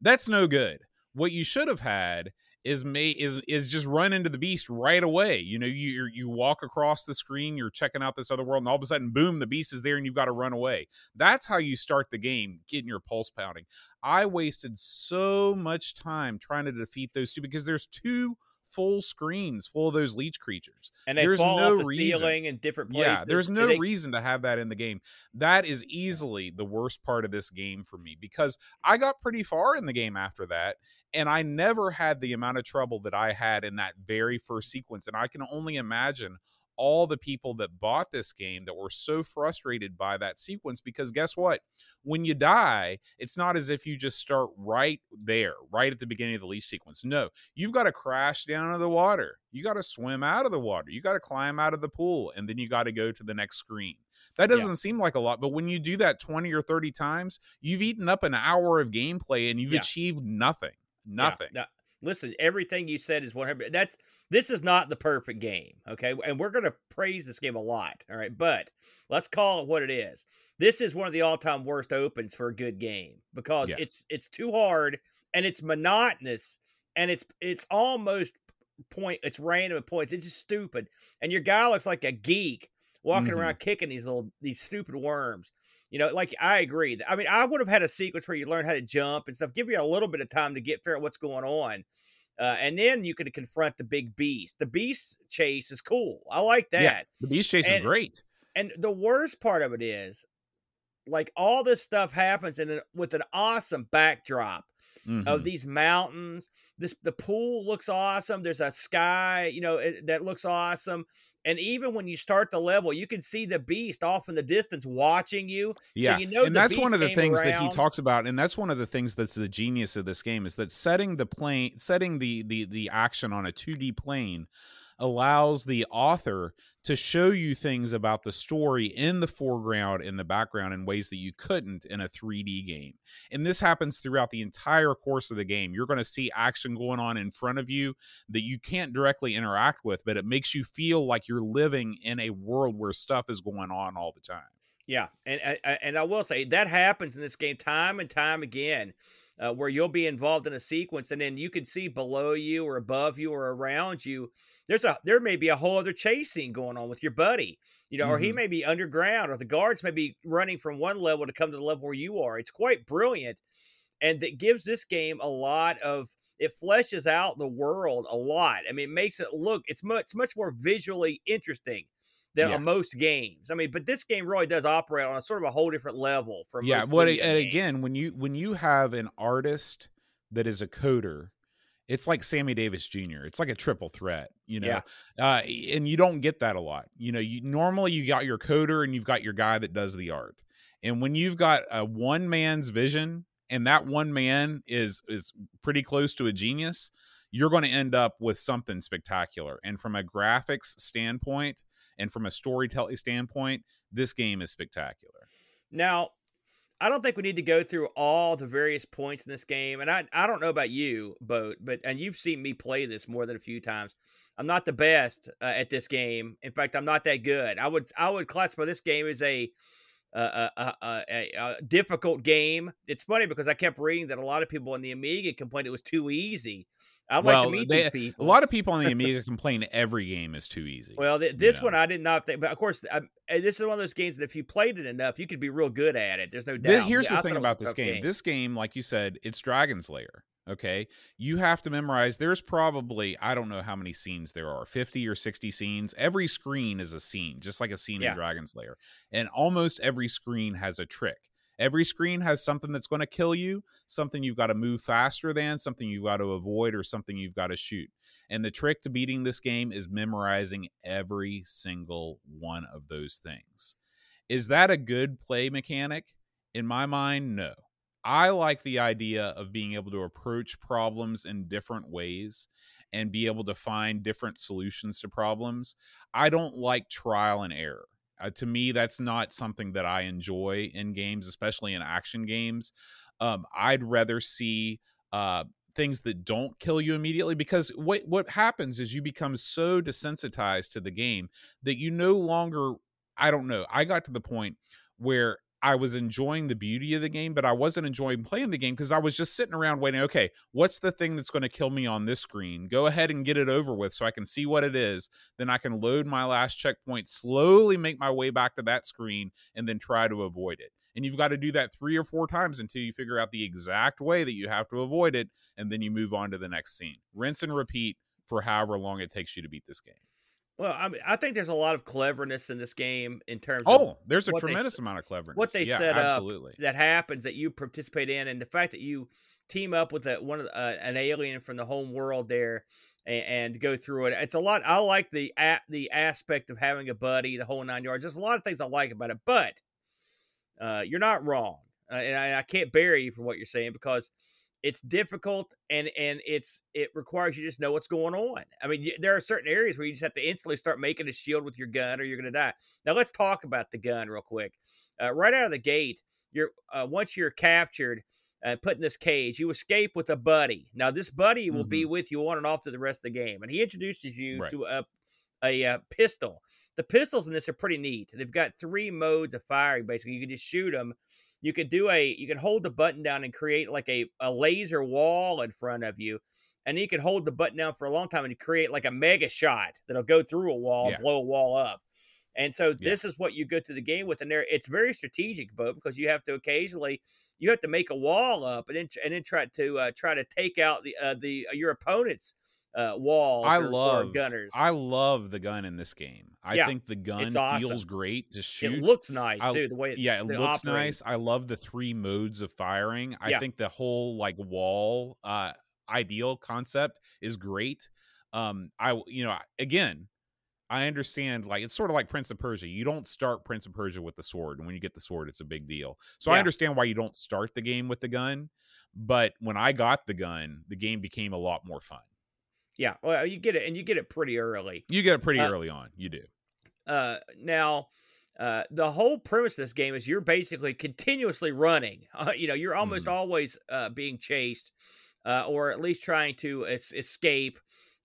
That's no good. What you should have had is may is is just run into the beast right away. You know, you you walk across the screen, you're checking out this other world, and all of a sudden, boom, the beast is there, and you've got to run away. That's how you start the game, getting your pulse pounding. I wasted so much time trying to defeat those two because there's two full screens full of those leech creatures. and they there's fall no off the reason. ceiling in different places. Yeah, there's no they- reason to have that in the game. That is easily the worst part of this game for me because I got pretty far in the game after that, and I never had the amount of trouble that I had in that very first sequence. And I can only imagine all the people that bought this game that were so frustrated by that sequence because guess what? When you die, it's not as if you just start right there, right at the beginning of the leash sequence. No, you've got to crash down to the water. You got to swim out of the water. You got to climb out of the pool, and then you got to go to the next screen. That doesn't seem like a lot, but when you do that 20 or 30 times, you've eaten up an hour of gameplay and you've Yeah. achieved nothing. Yeah, Nothing. no, listen, everything you said is 100. That's this is not the perfect game, okay? And we're going to praise this game a lot, all right? But let's call it what it is. This is one of the all-time worst opens for a good game because Yeah. it's it's too hard and it's monotonous and it's it's almost point it's random points. It's just stupid. And your guy looks like a geek walking Mhm. around kicking these little these stupid worms. You know, like I agree. I mean, I would have had a sequence where you learn how to jump and stuff. Give you a little bit of time to get figure out what's going on, uh, and then you could confront the big beast. The beast chase is cool. I like that. Yeah. The beast chase is great. And the worst part of it is, like all this stuff happens in a, with an awesome backdrop Mhm. of these mountains. This the pool looks awesome. There's a sky, you know, it, that looks awesome. And even when you start the level, you can see the beast off in the distance watching you. Yeah, you know and that's one of the things that he talks about, and that's one of the things that's the genius of this game is that setting the plane, setting the the the action on a two D plane, allows the author to show you things about the story in the foreground in the background in ways that you couldn't in a 3D game. And this happens throughout the entire course of the game. You're going to see action going on in front of you that you can't directly interact with, but it makes you feel like you're living in a world where stuff is going on all the time. Yeah, and and- I will say that happens in this game time and time again, uh, where you'll be involved in a sequence, and then you can see below you or above you or around you. There's a there may be a whole other chase scene going on with your buddy, you know, or he Mhm. may be underground, or the guards may be running from one level to come to the level where you are. It's quite brilliant, and that gives this game a lot of it fleshes out the world a lot. I mean, it makes it look it's much much more visually interesting than Yeah. most games. I mean, but this game really does operate on a sort of a whole different level from yeah what and games. again when you when you have an artist that is a coder it's like sammy davis jr it's like a triple threat you know? Uh and you don't get that a lot you know? You normally you got your coder and you've got your guy that does the art and when you've got a one man's vision and that one man is is pretty close to a genius you're going to end up with something spectacular and from a graphics standpoint and from a storytelling standpoint this game is spectacular. Now, I don't think we need to go through all the various points in this game, and I I don't know about you, Boat, but and you've seen me play this more than a few times. I'm not the best uh, at this game. In fact, I'm not that good. I would I would classify this game as a a, a, a, difficult game. It's funny because I kept reading that a lot of people on the Amiga complained it was too easy. I'd like Well, to meet they- these A lot of people on the Amiga complain every game is too easy. Well, th- you this know. one I did not think, but of course, I, uh, this is one of those games that if you played it enough, you could be real good at it. There's no doubt. here's Yeah, the thing about this tough game. This game, like you said, it's Dragon's Lair. Okay, you have to memorize. There's probably I don't know how many scenes there are, fifty or sixty scenes. Every screen is a scene, just like a scene Yeah. in Dragon's Lair, and almost every screen has a trick. Every screen has something that's going to kill you, something you've got to move faster than, something you've got to avoid, or something you've got to shoot. And the trick to beating this game is memorizing every single one of those things. Is that a good play mechanic? In my mind, no. I like the idea of being able to approach problems in different ways and be able to find different solutions to problems. I don't like trial and error. Uh, to me, that's not something that I enjoy in games, especially in action games. Um, I'd rather see uh, things that don't kill you immediately because what what happens is you become so desensitized to the game that you no longer. I don't know. I got to the point where I was enjoying the beauty of the game, but I wasn't enjoying playing the game because I was just sitting around waiting. Okay, what's the thing that's going to kill me on this screen? Go ahead and get it over with so I can see what it is. Then I can load my last checkpoint, slowly make my way back to that screen, and then try to avoid it. And you've got to do that three or four times until you figure out the exact way that you have to avoid it, and then you move on to the next scene. Rinse and repeat for however long it takes you to beat this game. Well, I mean, I think there's a lot of cleverness in this game in terms. of Oh, there's a what they tremendous amount of cleverness. what they yeah, set up absolutely. that happens that you participate in, and the fact that you team up with a, one of the, uh, an alien from the home world there and, and go through it. It's a lot. I like the a, the aspect of having a buddy, the whole nine yards. There's a lot of things I like about it, but uh, you're not wrong, uh, and I, I can't bury you for what you're saying because it's difficult and and it's it requires you to just know what's going on. I mean, y- there are certain areas where you just have to instantly start making a shield with your gun, or you're going to die. Now let's talk about the gun real quick. Uh, right out of the gate, you're uh, once you're captured and put in this cage, you escape with a buddy. Now this buddy will be with you on and off to the rest of the game, and he introduces you Right. to a a uh, pistol. The pistols in this are pretty neat. They've got three modes of firing. Basically, you can just shoot them. You could do a. You can hold the button down and create like a, a laser wall in front of you, and then you can hold the button down for a long time and create like a mega shot that'll go through a wall, Yeah. blow a wall up. And so Yeah. this is what you go to the game with, and there it's very strategic, Bo, because you have to occasionally you have to make a wall up and then and then try to uh, try to take out the uh, the your opponent's uh, walls. I or, or love gunners. I love the gun in this game. I Yeah, think the gun awesome. feels great to shoot. it looks nice I- too. The way it, yeah, it looks nice. I love the three modes of firing. I Yeah. think the whole like wall uh ideal concept is great. Um I you know, again, I understand like it's sort of like Prince of Persia. You don't start Prince of Persia with the sword, and when you get the sword, it's a big deal. So I understand why you don't start the game with the gun, but when I got the gun, the game became a lot more fun. Yeah, well, you get it, and you get it pretty early. You get it pretty Uh, early on. You do. Uh, now, uh, the whole premise of this game is you're basically continuously running. Uh, you know, you're almost Mhm. always uh, being chased, uh, or at least trying to es- escape.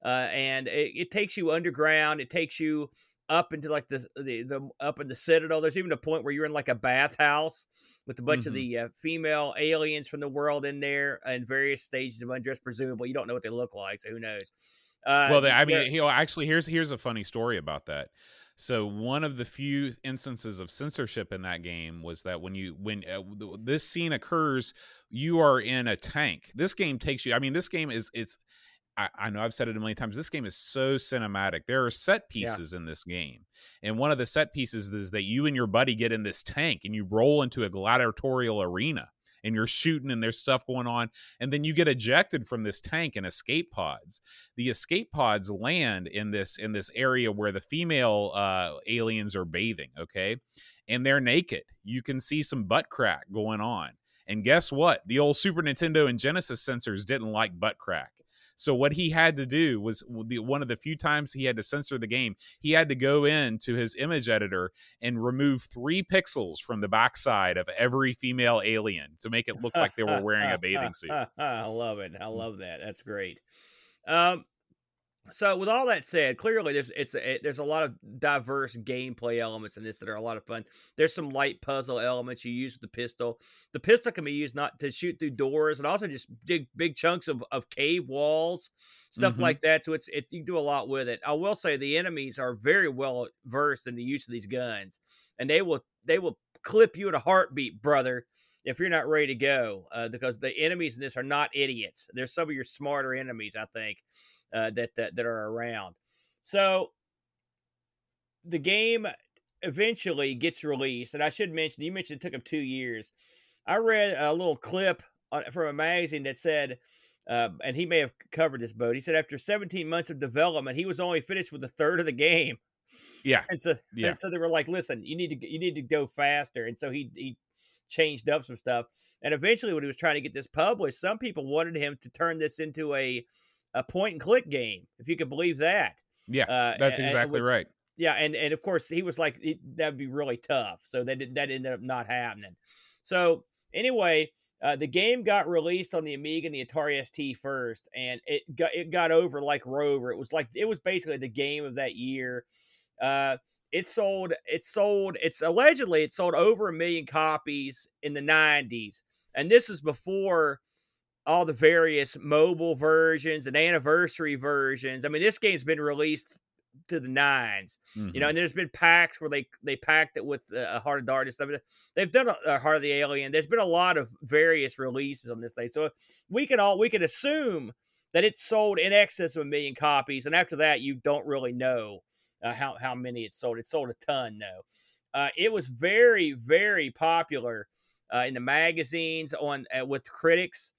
Uh, and it, it takes you underground. It takes you up into like the, the the up in the citadel. There's even a point where you're in like a bathhouse with a bunch of Mhm. the uh, female aliens from the world in there in various stages of undress. Presumably, you don't know what they look like, so who knows? Uh, well, they, I mean, you know, actually, here's here's a funny story about that. So one of the few instances of censorship in that game was that when you when uh, this scene occurs, you are in a tank. This game takes you. I mean, this game is it's. I, I know I've said it a million times. This game is so cinematic. There are set Yeah. pieces in this game, and one of the set pieces is that you and your buddy get in this tank and you roll into a gladiatorial arena, and you're shooting and there's stuff going on, and then you get ejected from this tank in escape pods the escape pods land in this in this area where the female uh aliens are bathing okay and they're naked you can see some butt crack going on and guess what the old super nintendo and genesis censors didn't like butt crack so what he had to do was the, one of the few times he had to censor the game he had to go into his image editor and remove three pixels from the backside of every female alien to make it look like they were wearing a bathing suit [LAUGHS] I love it. I love that. That's great. Um, so with all that said, clearly there's it's a, there's a lot of diverse gameplay elements in this that are a lot of fun. There's some light puzzle elements you use with the pistol. The pistol can be used not to shoot through doors and also just dig big chunks of, of cave walls, stuff Mhm. like that. So it's it, you can do a lot with it. I will say the enemies are very well versed in the use of these guns, and they will they will clip you at a heartbeat, brother if you're not ready to go, uh, because the enemies in this are not idiots. They're some of your smarter enemies, I think, uh, that, that that are around. So the game eventually gets released, and I should mention you mentioned it took them two years. I read a little clip on, from a magazine that said. Uh, and he may have covered this boat. He said after 17 months of development, he was only finished with a third of the game. yeah And so, Yeah. and so they were like, "Listen, you need to you need to go faster." And so he he changed up some stuff. And eventually, when he was trying to get this published, some people wanted him to turn this into a a point and click game, if you could believe that. Yeah, uh, that's exactly which, right. Yeah, and and of course he was like that would be really tough, so that that ended up not happening. So anyway, uh, the game got released on the Amiga and the Atari ST first, and it got it got over like Rover. It was like it was basically the game of that year. Uh, it sold it sold it's allegedly it sold over a million copies in the 90s and this was before all the various mobile versions and anniversary versions i mean this game's been released to the 9s mm-hmm. you know mm-hmm. and there's been packs where they they packed it with a heart of darkness stuff they've done a, a heart of the alien there's been a lot of various releases on this thing so we can all we can assume that it sold in excess of a million copies and after that you don't really know uh, how how many it sold. It sold a ton though. Uh, it was very very popular uh, in the magazines on uh, with critics.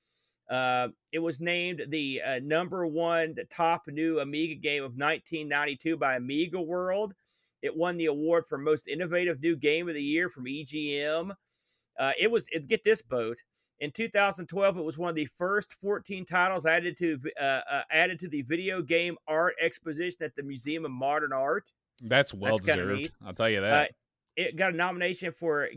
Uh, it was named the uh, number one top new Amiga game of 1992 by Amiga World. It won the award for most innovative new game of the year from EGM. it was it, get this boat in 2012, it was one of the first 14 titles added to uh, uh, added to the video game art exposition at the Museum of Modern Art. That's well That's deserved. I'll tell you that. Uh, it got a nomination for.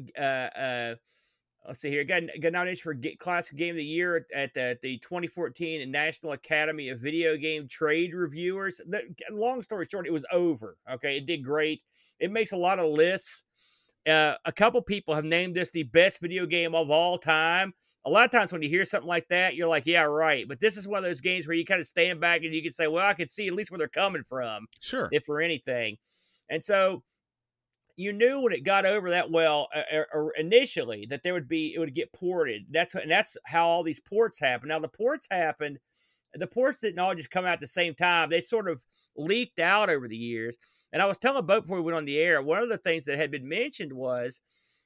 Let's see here. Got, got a nomination for Classic Game of the Year at the, the 2014 National Academy of Video Game Trade Reviewers. The, long story short, it was over. Okay, it did great. It makes a lot of lists. Uh, a couple people have named this the best video game of all time a lot of times when you hear something like that, you're like, yeah, right. But this is one of those games where you kind of stand back and you can say, well, I can see at least where they're coming from. Sure. If for anything. And so you knew when it got over that well uh, uh, initially that there would be, it would get ported. That's and that's how all these ports happen. Now, the ports happened, the ports didn't all just come out at the same time. They sort of leaked out over the years. And I was telling Boat before we went on the air, one of the things that had been mentioned was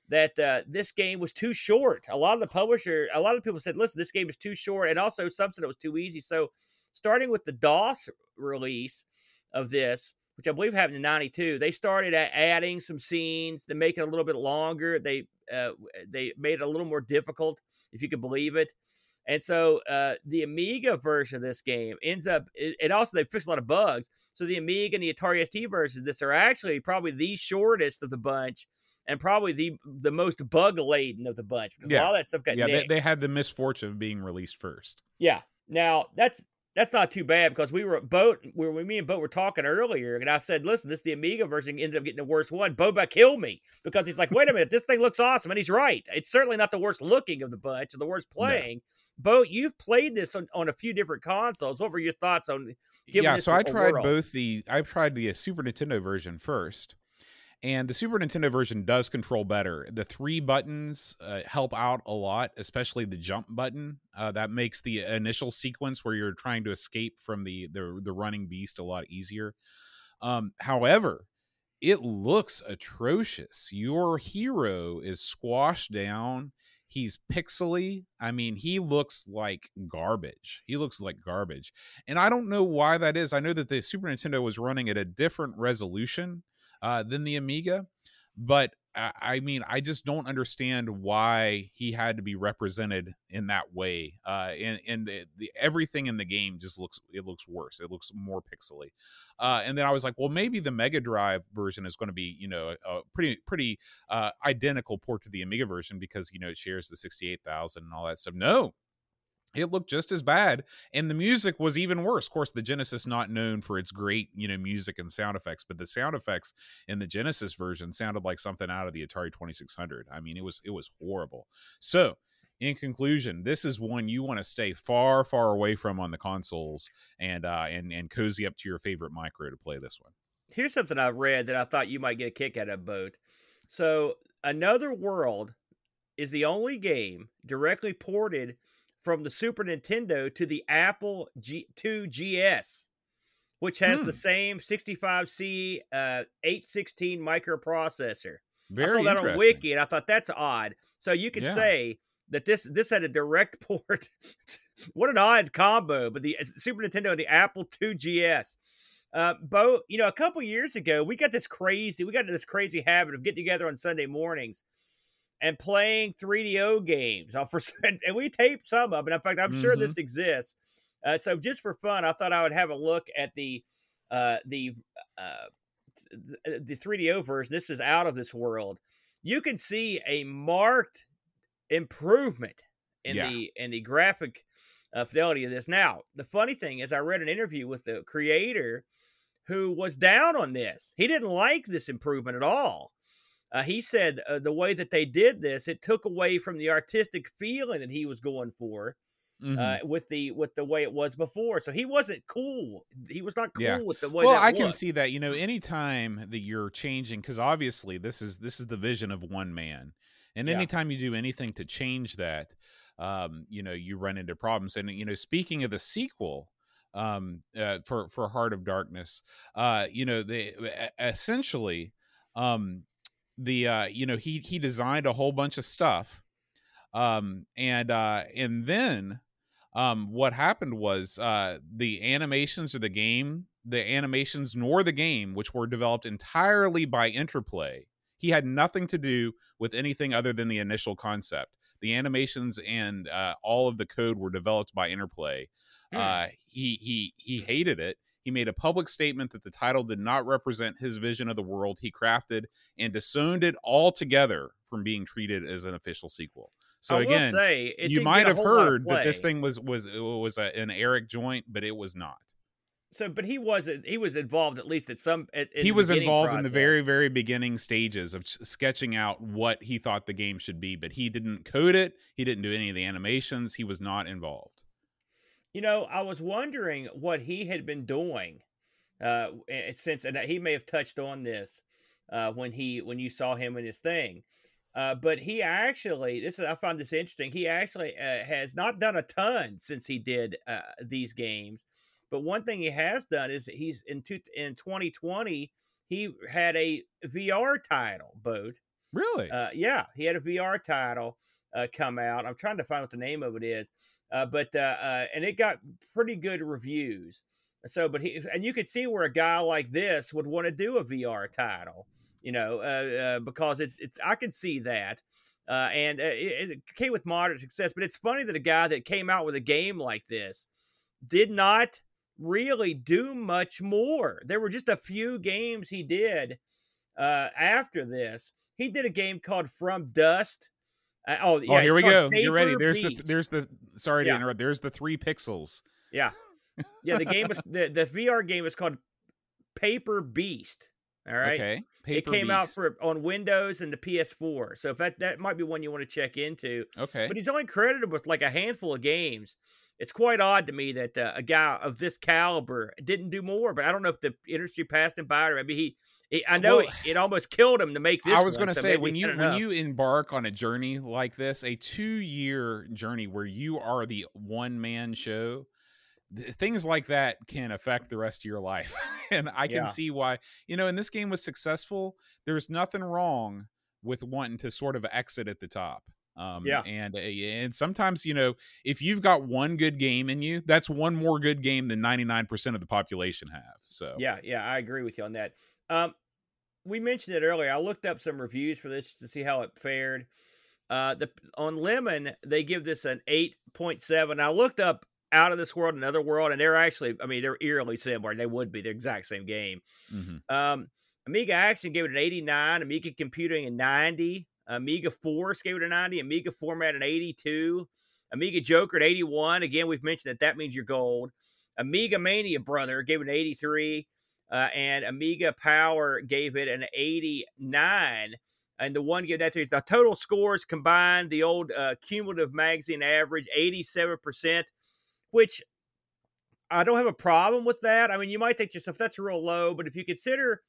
that uh, this game was too short. A lot of the publisher, a lot of people said, "Listen, this game is too short," and also some said it was too easy. So, starting with the DOS release of this, which I believe happened in '92, they started adding some scenes to make it a little bit longer. They uh, they made it a little more difficult, if you could believe it. And so uh, the Amiga version of this game ends up, it, it, also, they fixed a lot of bugs. So the Amiga and the Atari ST versions this are actually probably the shortest of the bunch and probably the the most bug laden of the bunch because yeah. a lot of that stuff got yeah. They, they, had the misfortune of being released first. Yeah. Now that's that's not too bad because we were boat where we me and boat were talking earlier, and I said, "Listen, this the Amiga version ended up getting the worst one." Boba killed me because he's like, "Wait a minute, this thing looks awesome," and he's right. It's certainly not the worst looking of the bunch or the worst playing. No. Boat, you've played this on, on a few different consoles. What were your thoughts on? yeah, so I tried world? both the I tried the uh, Super Nintendo version first, and the Super Nintendo version does control better. The three buttons uh, help out a lot, especially the jump button. Uh, that makes the initial sequence where you're trying to escape from the the, the running beast a lot easier. Um, however, it looks atrocious. Your hero is squashed down. He's pixely. I mean, he looks like garbage. He looks like garbage. And I don't know why that is. I know that the Super Nintendo was running at a different resolution uh, than the Amiga. But I mean, I just don't understand why he had to be represented in that way. Uh, and and the, the, everything in the game just looks it looks worse. It looks more pixely. Uh, and then I was like, well, maybe the Mega Drive version is going to be you know a, a pretty pretty uh, identical port to the Amiga version because you know it shares the sixty eight thousand and all that stuff. No, it looked just as bad and the music was even worse. Of course the genesis not known for its great you know music and sound effects but the sound effects in the genesis version sounded like something out of the atari 2600 i mean it was it was horrible. So in conclusion this is one you want to stay far far away from on the consoles and uh and and cozy up to your favorite micro to play this one. Here's something i read that i thought you might get a kick out of boat so another world is the only game directly ported from the Super Nintendo to the Apple G- 2GS, which has hmm. the same 65C uh, 816 microprocessor. Very I saw that on Wiki, and I thought that's odd. So you could yeah. say that this this had a direct [LAUGHS] port. what an odd combo! But the uh, Super Nintendo and the Apple 2GS. Uh, Bo, you know, a couple years ago, we got this crazy, we got into this crazy habit of getting together on Sunday mornings and playing 3DO games. Uh, for [LAUGHS] and we taped some of it. In fact, I'm mm-hmm. sure this exists. Uh, so just for fun, I thought I would have a look at the uh, the uh, the 3DO version. This is out of this world. You can see a marked improvement in yeah. the in the graphic uh, fidelity of this. Now, the funny thing is, I read an interview with the creator who was down on this. He didn't like this improvement at all. Uh, he said uh, the way that they did this, it took away from the artistic feeling that he was going for. Mm-hmm. Uh, with the with the way it was before, so he wasn't cool. He was not cool yeah. with the way. Well, I was. can see that. You know, anytime that you're changing, because obviously this is this is the vision of one man, and yeah. anytime you do anything to change that, um, you know, you run into problems. And you know, speaking of the sequel, um, uh, for for Heart of Darkness, uh, you know, they essentially, um, the uh, you know, he he designed a whole bunch of stuff, um, and uh, and then um, what happened was uh, the animations of the game, the animations nor the game, which were developed entirely by Interplay. He had nothing to do with anything other than the initial concept. The animations and uh, all of the code were developed by Interplay. Mm. Uh, he he he hated it. He made a public statement that the title did not represent his vision of the world he crafted and disowned it altogether from being treated as an official sequel. So I again, say, you might have heard that this thing was was was a, an Eric joint, but it was not. So, but he wasn't. He was involved at least at some. At, he was involved process. in the very, very beginning stages of sketching out what he thought the game should be, but he didn't code it. He didn't do any of the animations. He was not involved. You know, I was wondering what he had been doing uh, since, and he may have touched on this uh, when he when you saw him in his thing. Uh, but he actually, this is I find this interesting. He actually uh, has not done a ton since he did uh, these games. But one thing he has done is he's in two, in 2020 he had a VR title, boat. Really? Uh, yeah, he had a VR title uh, come out. I'm trying to find what the name of it is, uh, but uh, uh, and it got pretty good reviews. So, but he and you could see where a guy like this would want to do a VR title, you know, uh, because it's it's I can see that. and it, it came with moderate success, but it's funny that a guy that came out with a game like this did not really do much more. There were just a few games he did uh, after this. He did a game called From Dust. Uh, oh, yeah, oh, here we go. You're ready. There's Beast. the there's the sorry to yeah. interrupt. There's the three pixels. Yeah, yeah. The game was [LAUGHS] the the VR game was called Paper Beast. All right. Okay. Paper it came Beast. out for on Windows and the PS4. So if that that might be one you want to check into. Okay. But he's only credited with like a handful of games it's quite odd to me that uh, a guy of this caliber didn't do more. But I don't know if the industry passed him by, or maybe he. He I know well, it, it, almost killed him to make this. I was going to so say when you when you embark on a journey like this, a two year journey where you are the one man show, things like that can affect the rest of your life [LAUGHS] and i can yeah. see why you know and this game was successful there's nothing wrong with wanting to sort of exit at the top um, yeah, and uh, and sometimes you know if you've got one good game in you, that's one more good game than ninety nine percent of the population have. So yeah, yeah, I agree with you on that. Um, we mentioned it earlier. I looked up some reviews for this to see how it fared. Uh, the on Lemon they give this an eight point seven. I looked up Out of This World, Another World, and they're actually, I mean, they're eerily similar. They would be the exact same game. Mm-hmm. Um, Amiga Action gave it an 89, Amiga Computing a 90, Amiga Force gave it a 90. Amiga Format an 82. Amiga Joker at 81. Again, we've mentioned that that means you're gold. Amiga Mania Brother gave it an 83. Uh, and Amiga Power gave it an 89. And the one gave that three. The total scores combined, the old uh, cumulative magazine average, 87%, which I don't have a problem with that. I mean, you might think to yourself, that's real low. But if you consider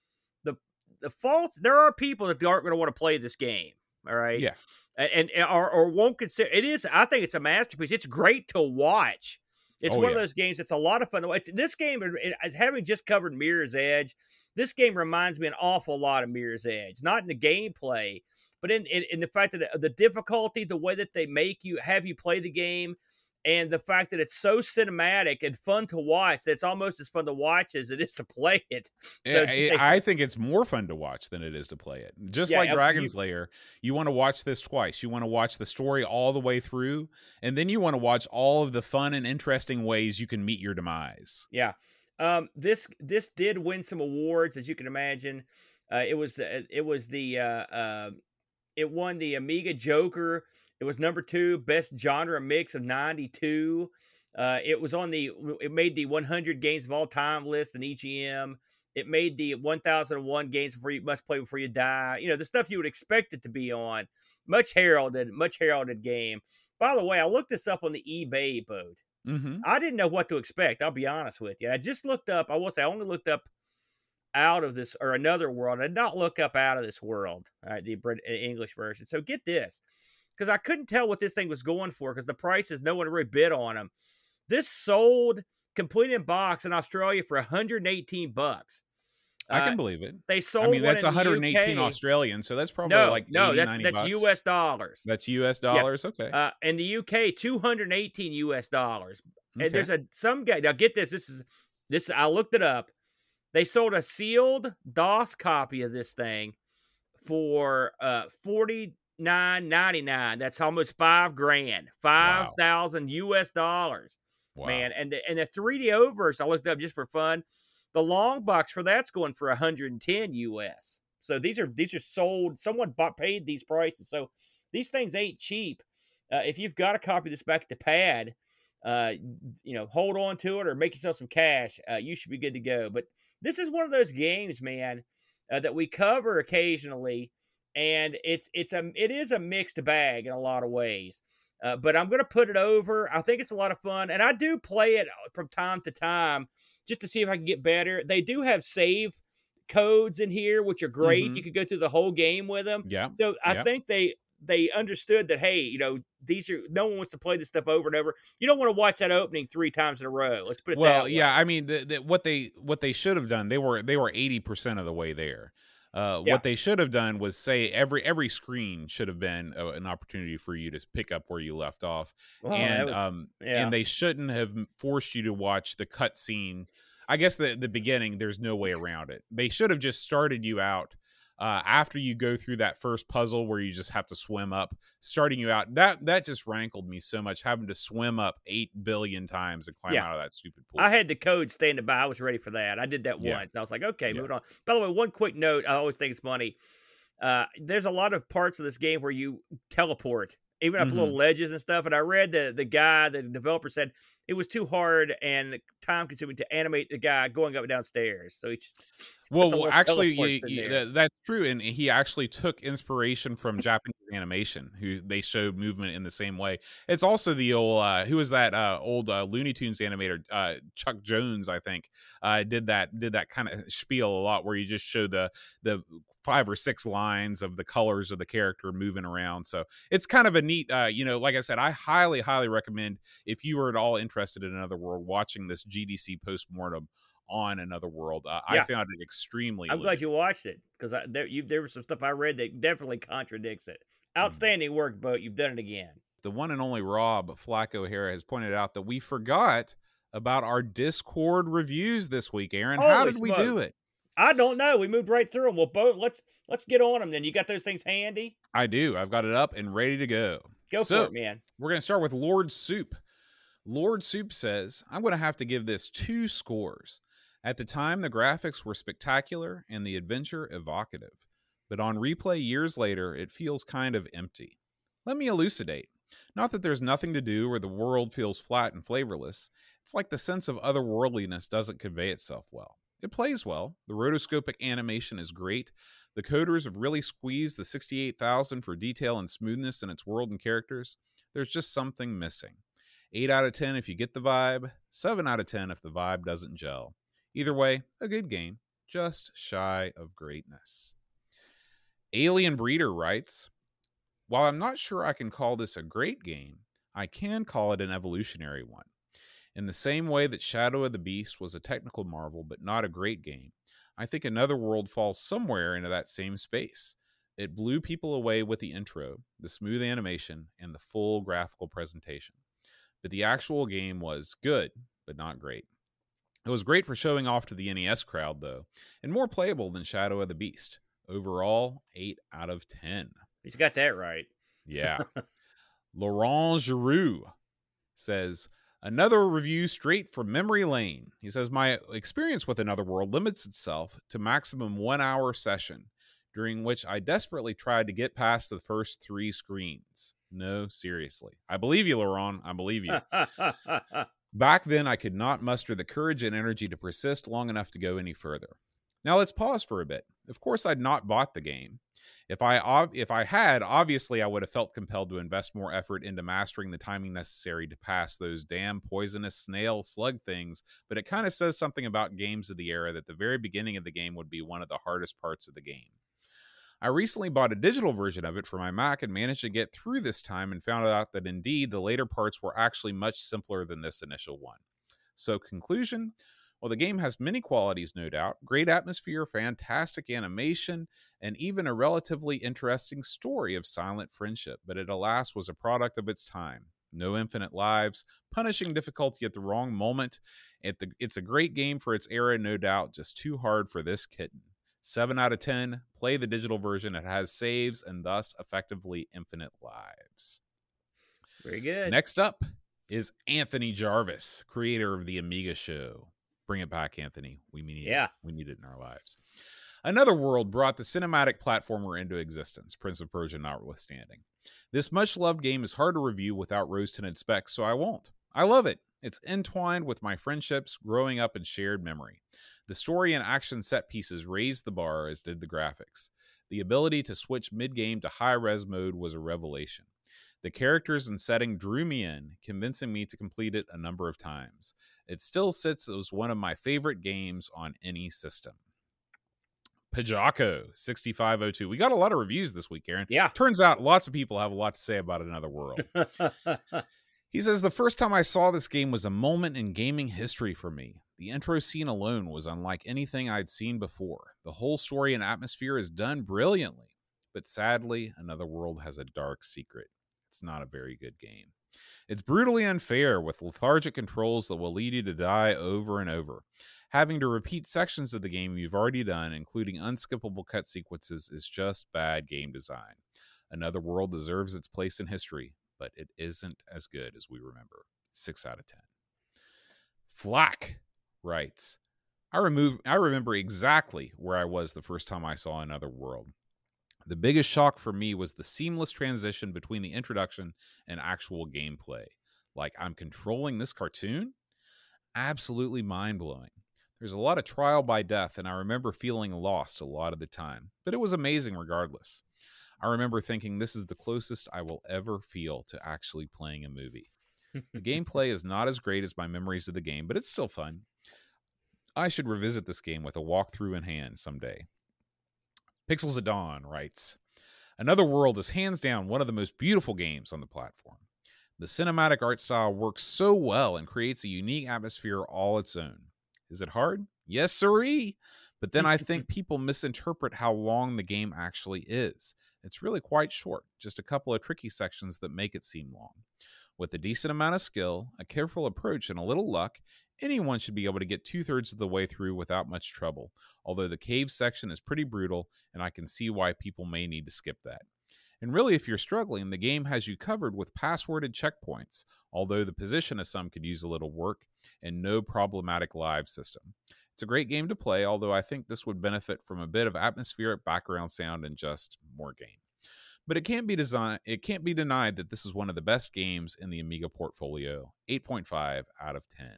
the the faults, there are people that aren't going to want to play this game. All right. Yeah. And, and or, or won't consider it is. I think it's a masterpiece. It's great to watch. It's oh, one yeah. of those games. It's a lot of fun. It's, this game, as having just covered Mirror's Edge, this game reminds me an awful lot of Mirror's Edge. Not in the gameplay, but in, in, in the fact that uh, the difficulty, the way that they make you have you play the game, and the fact that it's so cinematic and fun to watch that it's almost as fun to watch as it is to play it. [LAUGHS] So Yeah, I I think it's more fun to watch than it is to play it. Just Yeah, like uh, you- Dragon's Lair, you want to watch this twice. You want to watch the story all the way through, and then you want to watch all of the fun and interesting ways you can meet your demise. Yeah. Um, this this did win some awards, as you can imagine. Uh, it was uh, it was the uh, uh, it won the Amiga Joker. It was number two best genre mix of '92. Uh, it was on the it made the 100 games of all time list in EGM. It made the 1001 games before you must play before you die. You know the stuff you would expect it to be on. Much heralded, much heralded game. By the way, I looked this up on the eBay boat. Mm-hmm. I didn't know what to expect. I'll be honest with you. I just looked up. I will say I only looked up out of this or another world. I did not look up out of this world. All right, the uh, English version. So get this, because I couldn't tell what this thing was going for because the prices no one really bid on them. This sold complete in box in Australia for 118 bucks. I can Uh, believe it. they sold. I mean, that's in 118 UK. Australian, so that's probably No, like no, 80, that's that's bucks. U.S. dollars. That's U.S. dollars. Okay. Uh, in the UK, 218 U.S. dollars. okay. And there's a some guy. Now get this. This is this. I looked it up. They sold a sealed DOS copy of this thing for uh forty nine ninety nine. That's almost five grand, five thousand U.S. dollars, wow. man. And the, and the 3D overs I looked up just for fun. The long box for that's going for 110 US. So these are these are sold. Someone bought paid these prices. So these things ain't cheap. Uh, if you've got a copy of this back at the pad, uh, you know, hold on to it or make yourself some cash. Uh, you should be good to go. But this is one of those games, man, uh, that we cover occasionally, and it's it's a it is a mixed bag in a lot of ways. Uh, but I'm going to put it over. I think it's a lot of fun, and I do play it uh, from time to time just to see if I can get better. They do have save codes in here, which are great. Mhm. You could go through the whole game with them. yeah. So I Yeah. think they they understood that hey, you know, these are no one wants to play this stuff over and over. You don't want to watch that opening three times in a row. Let's put it that Well, way. yeah. I mean, the, the, what they what they should have done, they were they were 80 percent of the way there. Uh, Yeah. What they should have done was say every every screen should have been a, an opportunity for you to pick up where you left off, that and was- um, yeah. and they shouldn't have forced you to watch the cutscene. I guess the the beginning, there's no way around it. They should have just started you out uh, after you go through that first puzzle where you just have to swim up, starting you out. That that just rankled me so much, having to swim up eight billion times and climb Yeah. out of that stupid pool. I had the code standing by. I was ready for that. I did that Yeah. once. I was like, okay, Yeah. moving on. By the way, one quick note. I always think it's funny. Uh, there's a lot of parts of this game where you teleport, even up Mhm. little ledges and stuff. And I read the the guy, the developer said it was too hard and time consuming to animate the guy going up and down stairs. So he just [LAUGHS] well, well actually, you, you- that- that's true, and he actually took inspiration from Japanese animation, who they showed movement in the same way. It's also the old uh, who was that uh, old uh, Looney Tunes animator, uh, Chuck Jones, I think, uh, did that did that kind of spiel a lot, where you just show the the five or six lines of the colors of the character moving around. So it's kind of a neat, uh, you know, like I said, I highly, highly recommend if you are at all interested in Another World, watching this GDC postmortem on Another World. Uh, I found it extremely. I'm glad you watched it because there you there was some stuff I read that definitely contradicts it. Mm. Outstanding work, Boat. You've done it again. the one and only Rob Flacco here has pointed out that we forgot about our Discord reviews this week. Aaron, how Holy did we do it? I don't know. We moved right through them. Well, Boat, let's let's get on them. Then you got those things handy. I do. I've got it up and ready to go. Go So, for it, man. We're going to start with Lord Soup. Lord Soup says, I'm going to have to give this two scores. At the time, the graphics were spectacular and the adventure evocative. But on replay years later, it feels kind of empty. Let me elucidate. Not that there's nothing to do or the world feels flat and flavorless. It's like the sense of otherworldliness doesn't convey itself well. It plays well. The rotoscopic animation is great. The coders have really squeezed the 68,000 for detail and smoothness in its world and characters. There's just something missing. 8 out of 10 if you get the vibe, 7 out of 10 if the vibe doesn't gel. Either way, a good game, just shy of greatness. Alien Breeder writes While I'm not sure I can call this a great game, I can call it an evolutionary one. In the same way that Shadow of the Beast was a technical marvel but not a great game, I think Another World falls somewhere into that same space. It blew people away with the intro, the smooth animation, and the full graphical presentation. But the actual game was good, but not great. It was great for showing off to the NES crowd, though, and more playable than Shadow of the Beast. Overall, 8 out of 10. He's got that right. Yeah. [LAUGHS] Laurent Giroux says, Another review straight from memory lane. He says, My experience with Another World limits itself to maximum one hour session, during which I desperately tried to get past the first three screens. No, seriously. I believe you, Laurent. I believe you. [LAUGHS] Back then, I could not muster the courage and energy to persist long enough to go any further. Now let's pause for a bit. Of course, I'd not bought the game. If I if I had, obviously I would have felt compelled to invest more effort into mastering the timing necessary to pass those damn poisonous snail slug things, but it kind of says something about games of the era that the very beginning of the game would be one of the hardest parts of the game. I recently bought a digital version of it for my Mac and managed to get through this time and found out that indeed the later parts were actually much simpler than this initial one. So, conclusion well, the game has many qualities, no doubt great atmosphere, fantastic animation, and even a relatively interesting story of silent friendship, but it alas was a product of its time. No infinite lives, punishing difficulty at the wrong moment. It's a great game for its era, no doubt, just too hard for this kitten. 7 out of 10. Play the digital version. It has saves and thus effectively infinite lives. Very good. Next up is Anthony Jarvis, creator of the Amiga Show. Bring it back, Anthony. We need yeah. it. We need it in our lives. Another World brought the cinematic platformer into existence, Prince of Persia notwithstanding. This much loved game is hard to review without rose tinted specs, so I won't. I love it. It's entwined with my friendships, growing up, and shared memory. The story and action set pieces raised the bar, as did the graphics. The ability to switch mid game to high res mode was a revelation. The characters and setting drew me in, convincing me to complete it a number of times. It still sits as one of my favorite games on any system. Pajako 6502. We got a lot of reviews this week, Aaron. Yeah. Turns out lots of people have a lot to say about Another World. [LAUGHS] he says, The first time I saw this game was a moment in gaming history for me. The intro scene alone was unlike anything I'd seen before. The whole story and atmosphere is done brilliantly. But sadly, Another World has a dark secret. It's not a very good game. It's brutally unfair with lethargic controls that will lead you to die over and over. Having to repeat sections of the game you've already done, including unskippable cut sequences, is just bad game design. Another World deserves its place in history, but it isn't as good as we remember. 6 out of 10. Flack writes, I, remove, I remember exactly where I was the first time I saw Another World. The biggest shock for me was the seamless transition between the introduction and actual gameplay. Like, I'm controlling this cartoon? Absolutely mind blowing. There's a lot of trial by death, and I remember feeling lost a lot of the time, but it was amazing regardless. I remember thinking this is the closest I will ever feel to actually playing a movie. [LAUGHS] the gameplay is not as great as my memories of the game, but it's still fun. I should revisit this game with a walkthrough in hand someday. Pixels at Dawn writes Another World is hands down one of the most beautiful games on the platform. The cinematic art style works so well and creates a unique atmosphere all its own. Is it hard? Yes, sirree. But then I think [LAUGHS] people misinterpret how long the game actually is. It's really quite short, just a couple of tricky sections that make it seem long. With a decent amount of skill, a careful approach, and a little luck, anyone should be able to get two thirds of the way through without much trouble, although the cave section is pretty brutal, and I can see why people may need to skip that. And really, if you're struggling, the game has you covered with passworded checkpoints, although the position of some could use a little work, and no problematic live system. It's a great game to play, although I think this would benefit from a bit of atmospheric background sound and just more game. But it can't be designed it can't be denied that this is one of the best games in the Amiga portfolio. 8.5 out of 10.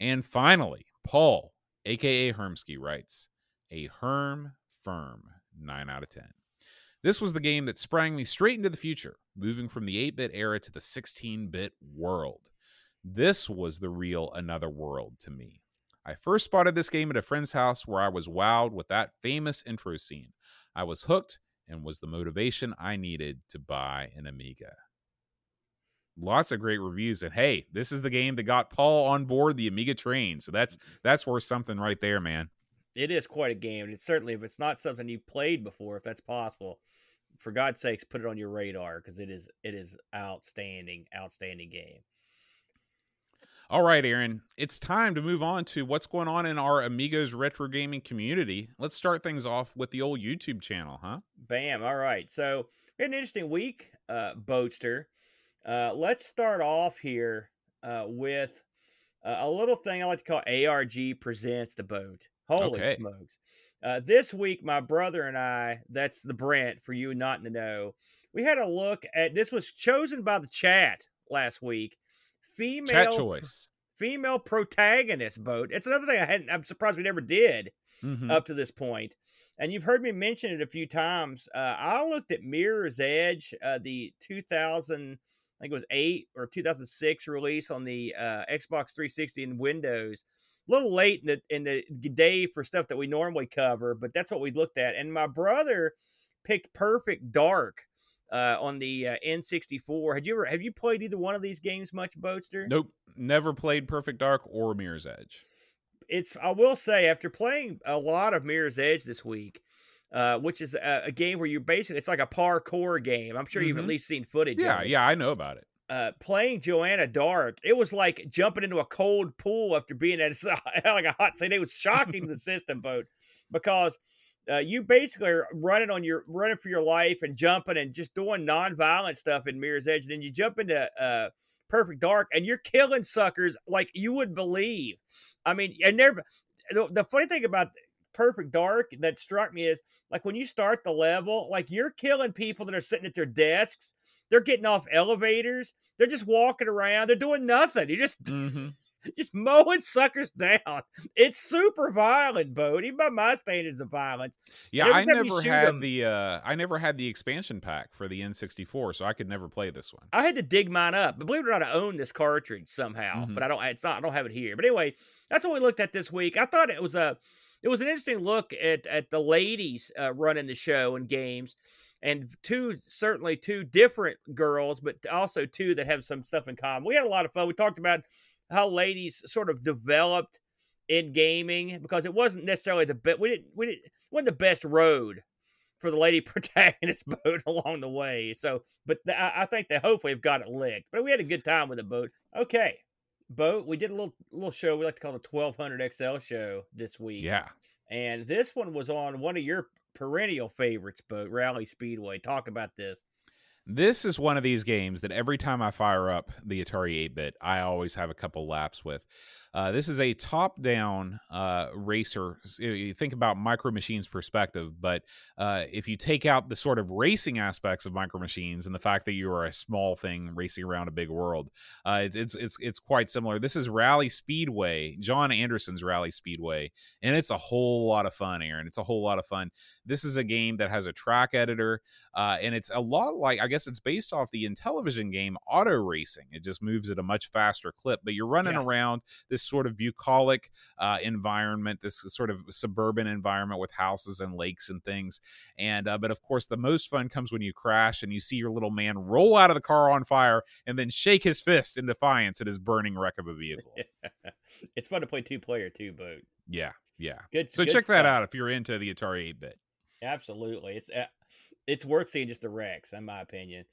And finally, Paul, aka Hermsky, writes a Herm firm 9 out of 10. This was the game that sprang me straight into the future, moving from the 8 bit era to the 16 bit world. This was the real Another World to me. I first spotted this game at a friend's house where I was wowed with that famous intro scene. I was hooked and was the motivation I needed to buy an Amiga lots of great reviews and hey this is the game that got paul on board the amiga train so that's that's worth something right there man it is quite a game and it's certainly if it's not something you played before if that's possible for god's sakes put it on your radar because it is it is outstanding outstanding game All right, Aaron, it's time to move on to what's going on in our Amigos retro gaming community. Let's start things off with the old YouTube channel, huh? Bam. All right. So we had an interesting week, uh, Boatster. Uh, let's start off here uh, with uh, a little thing I like to call ARG Presents the Boat. Holy Okay. smokes. Uh, this week, my brother and I, that's the Brent for you not to know, we had a look at this was chosen by the chat last week. Female Chat choice. female protagonist boat. It's another thing I hadn't I'm surprised we never did Mhm. up to this point. And you've heard me mention it a few times. Uh, I looked at Mirror's Edge, uh, the 2000, I think it was eight or 2006 release on the uh, Xbox 360 and Windows. A little late in the in the day for stuff that we normally cover, but that's what we looked at. And my brother picked Perfect Dark uh, on the uh, N64. Had you ever have you played either one of these games much, Boatster? Nope. Never played Perfect Dark or Mirror's Edge. it's I will say after playing a lot of Mirror's Edge this week, uh, which is a, a game where you're basically it's like a parkour game. I'm sure you've at Mhm. least seen footage. Yeah, of it. yeah, I know about it. Uh, playing Joanna Dark, it was like jumping into a cold pool after being at a, [LAUGHS] like a hot sun. It was shocking to the [LAUGHS] system boat because. Uh, you basically are running on your running for your life and jumping and just doing non-violent stuff in Mirror's Edge. And then you jump into uh, Perfect Dark and you're killing suckers like you would believe. I mean, and there. The, the funny thing about Perfect Dark that struck me is like when you start the level, like you're killing people that are sitting at their desks. They're getting off elevators. They're just walking around. They're doing nothing. You just hmm [LAUGHS] just mowing suckers down. It's super violent, Bodie, by my standards of violence. Yeah, I never had 'em- the uh I never had the expansion pack for the N64, so I could never play this one. I had to dig mine up, but believe it or not, I own this cartridge somehow. Mhm. But I don't. It's not. I don't have it here. But anyway, that's what we looked at this week. I thought it was a. It was an interesting look at at the ladies uh, running the show and games, and two certainly two different girls, but also two that have some stuff in common. We had a lot of fun. We talked about how ladies sort of developed in gaming because it wasn't necessarily the best. We didn't. We didn't. wasn't the best road for the lady [LAUGHS] protagonist boat along the way. So, but th- I, I think they hopefully have got it licked. But we had a good time with the boat. Okay, boat. We did a little little show we like to call the twelve hundred XL show this week. Yeah. and this one was on one of your perennial favorites, boat Rally Speedway. Talk about this. This is one of these games that every time I fire up the Atari 8 bit, I always have a couple laps with. Uh, this is a top down uh, racer. You think about Micro Machines perspective, but uh, if you take out the sort of racing aspects of Micro Machines and the fact that you are a small thing racing around a big world, uh, it's, it's it's it's quite similar. This is Rally Speedway, John Anderson's Rally Speedway, and it's a whole lot of fun, Aaron. It's a whole lot of fun. This is a game that has a track editor uh, and it's a lot like I guess it's based off the Intellivision game Auto Racing. It just moves at a much faster clip, but you're running Yeah. around this sort of bucolic uh, environment, this sort of suburban environment with houses and lakes and things. And uh, but of course, the most fun comes when you crash and you see your little man roll out of the car on fire and then shake his fist in defiance at his burning wreck of a vehicle. [LAUGHS] it's fun to play two player too, boat. yeah, yeah. Good. So good check that out if you're into the Atari 8 bit. Absolutely, it's uh, it's worth seeing just the wrecks, in my opinion.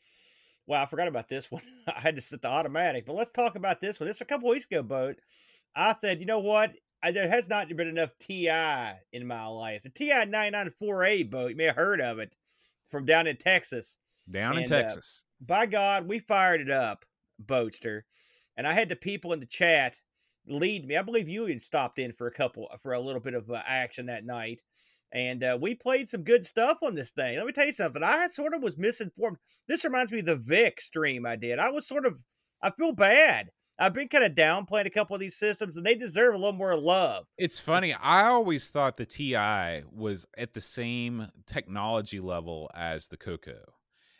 Wow, I forgot about this one. [LAUGHS] I had to set the automatic, but let's talk about this one. This a couple weeks ago, boat. I said, you know what? I, there has not been enough Ti in my life. The Ti 994A boat, you may have heard of it from down in Texas. Down in And, uh, Texas. By God, we fired it up, Boatster, and I had the people in the chat lead me. I believe you even stopped in for a couple for a little bit of uh, action that night, and uh, we played some good stuff on this thing. Let me tell you something. I sort of was misinformed. This reminds me of the Vic stream I did. I was sort of I feel bad. I've been kind of downplaying a couple of these systems, and they deserve a little more love. It's funny. I always thought the TI was at the same technology level as the Coco.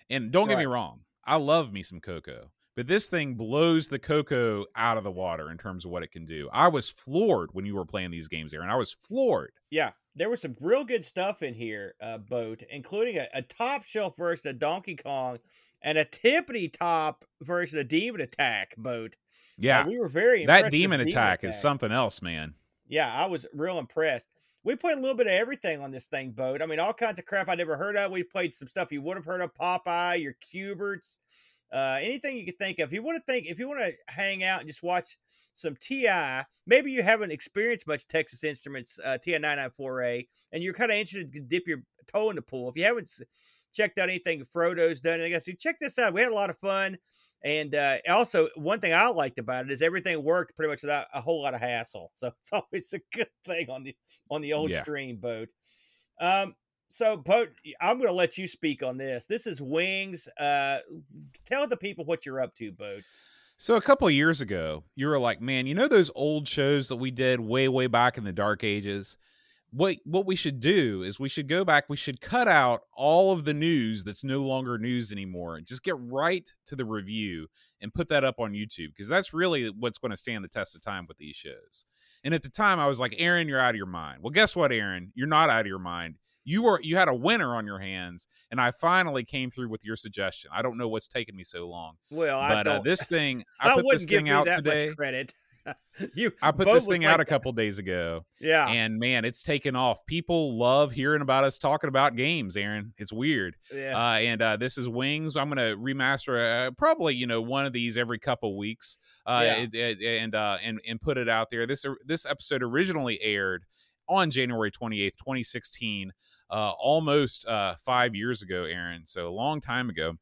And don't get me wrong, I love me some Coco, but this thing blows the Coco out of the water in terms of what it can do. I was floored when you were playing these games, Aaron. I was floored. Yeah, there was some real good stuff in here, uh, boat, including a, a top shelf version of Donkey Kong and a tippity top version of Demon Attack boat. Uh, Yeah. we were very impressed that demon attack is something else, man. Yeah, I was real impressed. We played a little bit of everything on this thing, boat. I mean, all kinds of crap I never heard of. We played some stuff you would have heard of, Popeye, your Q*berts, uh, anything you could think of. If you want to think, if you want to hang out and just watch some TI, maybe you haven't experienced much Texas Instruments uh, TI 994A, and you're kind of interested to dip your toe in the pool. If you haven't checked out anything Frodo's done, anything else, you check this out. We had a lot of fun. And uh, also, one thing I liked about it is everything worked pretty much without a whole lot of hassle. So it's [LAUGHS] always a good thing on the on the old Yeah. stream boat. Um, so, boat, I'm going to let you speak on this. This is Wings. Uh, tell the people what you're up to, boat. So a couple of years ago, you were like, "Man, you know those old shows that we did way, way back in the dark ages? What what we should do is we should go back. We should cut out all of the news that's no longer news anymore, and just get right to the review and put that up on YouTube because that's really what's going to stand the test of time with these shows." And at the time, I was like, "Aaron, you're out of your mind." Well, guess what, Aaron? You're not out of your mind. You were you had a winner on your hands, and I finally came through with your suggestion. I don't know what's taken me so long Well, but uh, this thing [LAUGHS] I, I put wouldn't this give thing you out that today. much credit. [LAUGHS] you, I put this thing out like a couple days ago, Yeah, and man, it's taken off. People love hearing about us talking about games. Aaron, it's weird. yeah. Uh, and uh, this is Wings. I'm gonna remaster uh, probably you know one of these every couple weeks, uh, Yeah. it- it- and uh, and and put it out there. This this episode originally aired on January 28th, 2016, uh, almost uh, five years ago, Aaron. So a long time ago.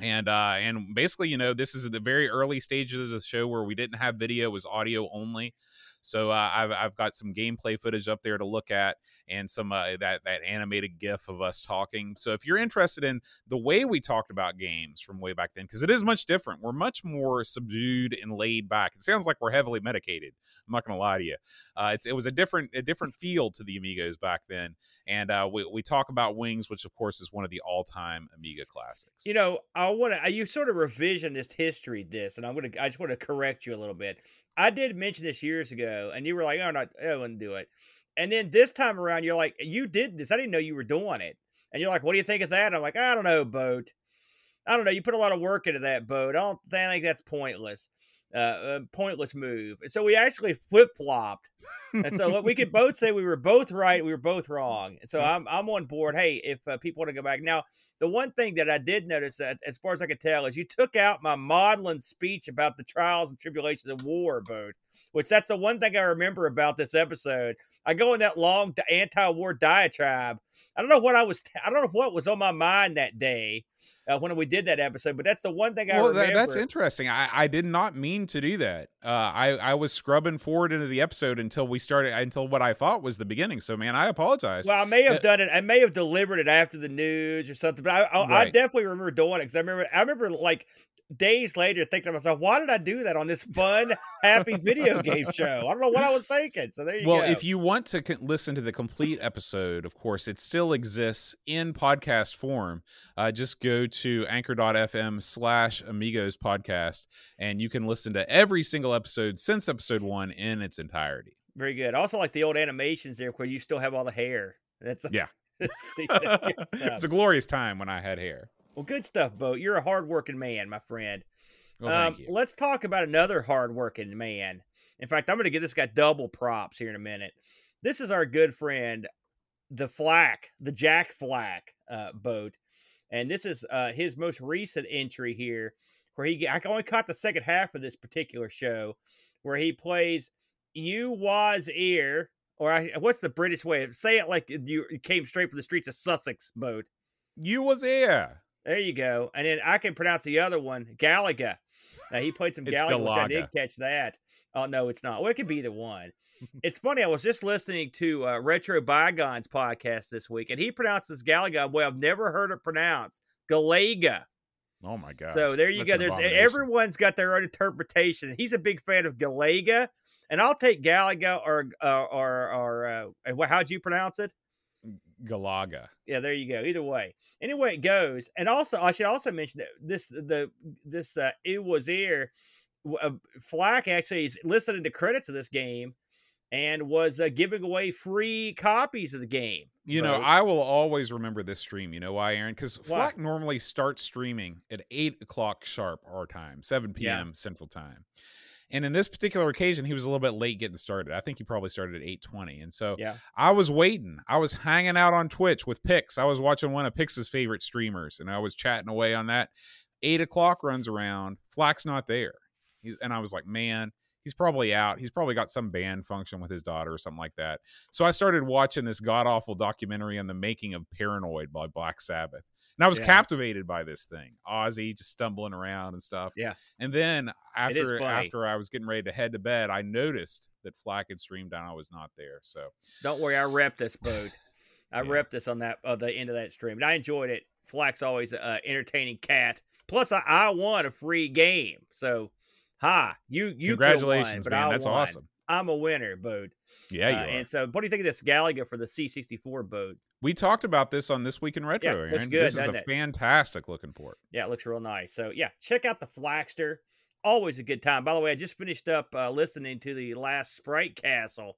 And uh, and basically, you know, this is the very early stages of the show where we didn't have video; it was audio only. So uh, I've I've got some gameplay footage up there to look at, and some uh, that that animated GIF of us talking. So if you're interested in the way we talked about games from way back then, because it is much different, we're much more subdued and laid back. It sounds like we're heavily medicated. I'm not going to lie to you. Uh, it's, it was a different a different feel to the Amigos back then, and uh, we we talk about Wings, which of course is one of the all time Amiga classics. You know, I want to. You sort of revisionist history this, and I'm gonna. I just want to correct you a little bit. I did mention this years ago, and you were like, "Oh, not, I wouldn't do it." And then this time around, you're like, "You did this. I didn't know you were doing it." And you're like, "What do you think of that?" I'm like, "I don't know, boat. I don't know. You put a lot of work into that boat. I don't I think that's pointless. Uh, uh pointless move." So we actually flip flopped. and so we could both say we were both right, we were both wrong. So I'm I'm on board. Hey, if uh, people want to go back now, the one thing that I did notice that, as far as I could tell, is you took out my maudlin speech about the trials and tribulations of war, boat. Which that's the one thing I remember about this episode. I go in that long anti-war diatribe. I don't know what I was. [LAUGHS] I don't know what was on my mind that day uh, when we did that episode, but that's the one thing I well, remember. that, that's interesting. I, I did not mean to do that. Uh, I I was scrubbing forward into the episode until we started until what I thought was the beginning. So man, I apologize. Well, I may have Uh, done it. I may have delivered it after the news or something, but I, I, I definitely remember doing it because I remember. I remember like days later thinking to myself, "Why did I do that on this fun, happy video game show?" I don't know what I was thinking. So there you well, go. Well, if you want to listen to the complete episode, of course, it still exists in podcast form. Uh, just go to anchor.fm slash amigos podcast and you can listen to every single episode since episode one in its entirety. very good. I also like the old animations there where you still have all the hair. That's Yeah. [LAUGHS] See, that's good [LAUGHS] it's a glorious time when I had hair. Well, good stuff, Boat. You're a hardworking man, my friend. Well, um, thank you. Let's talk about another hardworking man. In fact, I'm going to give this guy double props here in a minute. This is our good friend, the Flack, the Jack Flack uh, boat, and this is uh, his most recent entry here, where he I only caught the second half of this particular show, where he plays "You Was Ear," or I, what's the British way of say it? Like you came straight from the streets of Sussex boat. You was there. There you go. And then I can pronounce the other one, Galaga. Now he played some Galaga, which I did catch that. Oh no, it's not. Well, it could be the one. [LAUGHS] it's funny. I was just listening to uh, Retro Bygones podcast this week, and he pronounces Galaga. Well, I've never heard it pronounced Galaga. Oh my god. So there you go. There's everyone's got their own interpretation. He's a big fan of Galaga, and I'll take Galaga or uh, or or uh, how'd you pronounce it? Galaga. Yeah, there you go. Either way, anyway it goes. And also, I should also mention that this the this uh, it was here. Uh, Flack actually is listed in the credits of this game, and was uh, giving away free copies of the game. You know, I will always remember this stream. You know why, Aaron? Because? Flack normally starts streaming at eight o'clock sharp our time, seven Yeah. p.m. Central Time. And in this particular occasion, he was a little bit late getting started. I think he probably started at eight twenty. And so yeah, I was waiting. I was hanging out on Twitch with Pix. I was watching one of Pix's favorite streamers, and I was chatting away on that. Eight o'clock runs around, Flack's not there. He's and I was like, man, he's probably out. He's probably got some band function with his daughter or something like that. So I started watching this god awful documentary on the making of Paranoid by Black Sabbath. And I was Yeah. captivated by this thing. Ozzy just stumbling around and stuff. Yeah. And then after after I was getting ready to head to bed, I noticed that Flack had streamed and I was not there. So Don't worry, I repped this boat. I Yeah. repped this on that uh, the end of that stream, and I enjoyed it. Flack's always a uh, entertaining cat. Plus, I, I won a free game. So, ha, you you congratulations, won, man. I That's won. awesome. I'm a winner, boat. Yeah, you Uh, are. and so, what do you think of this Galaga for the C64 boat? We talked about this on this week in retro. Yeah, looks Aaron. good, this is a it? fantastic looking port. Yeah, it looks real nice. So yeah, check out the Flaxter. Always a good time. By the way, I just finished up uh, listening to the last Sprite Castle,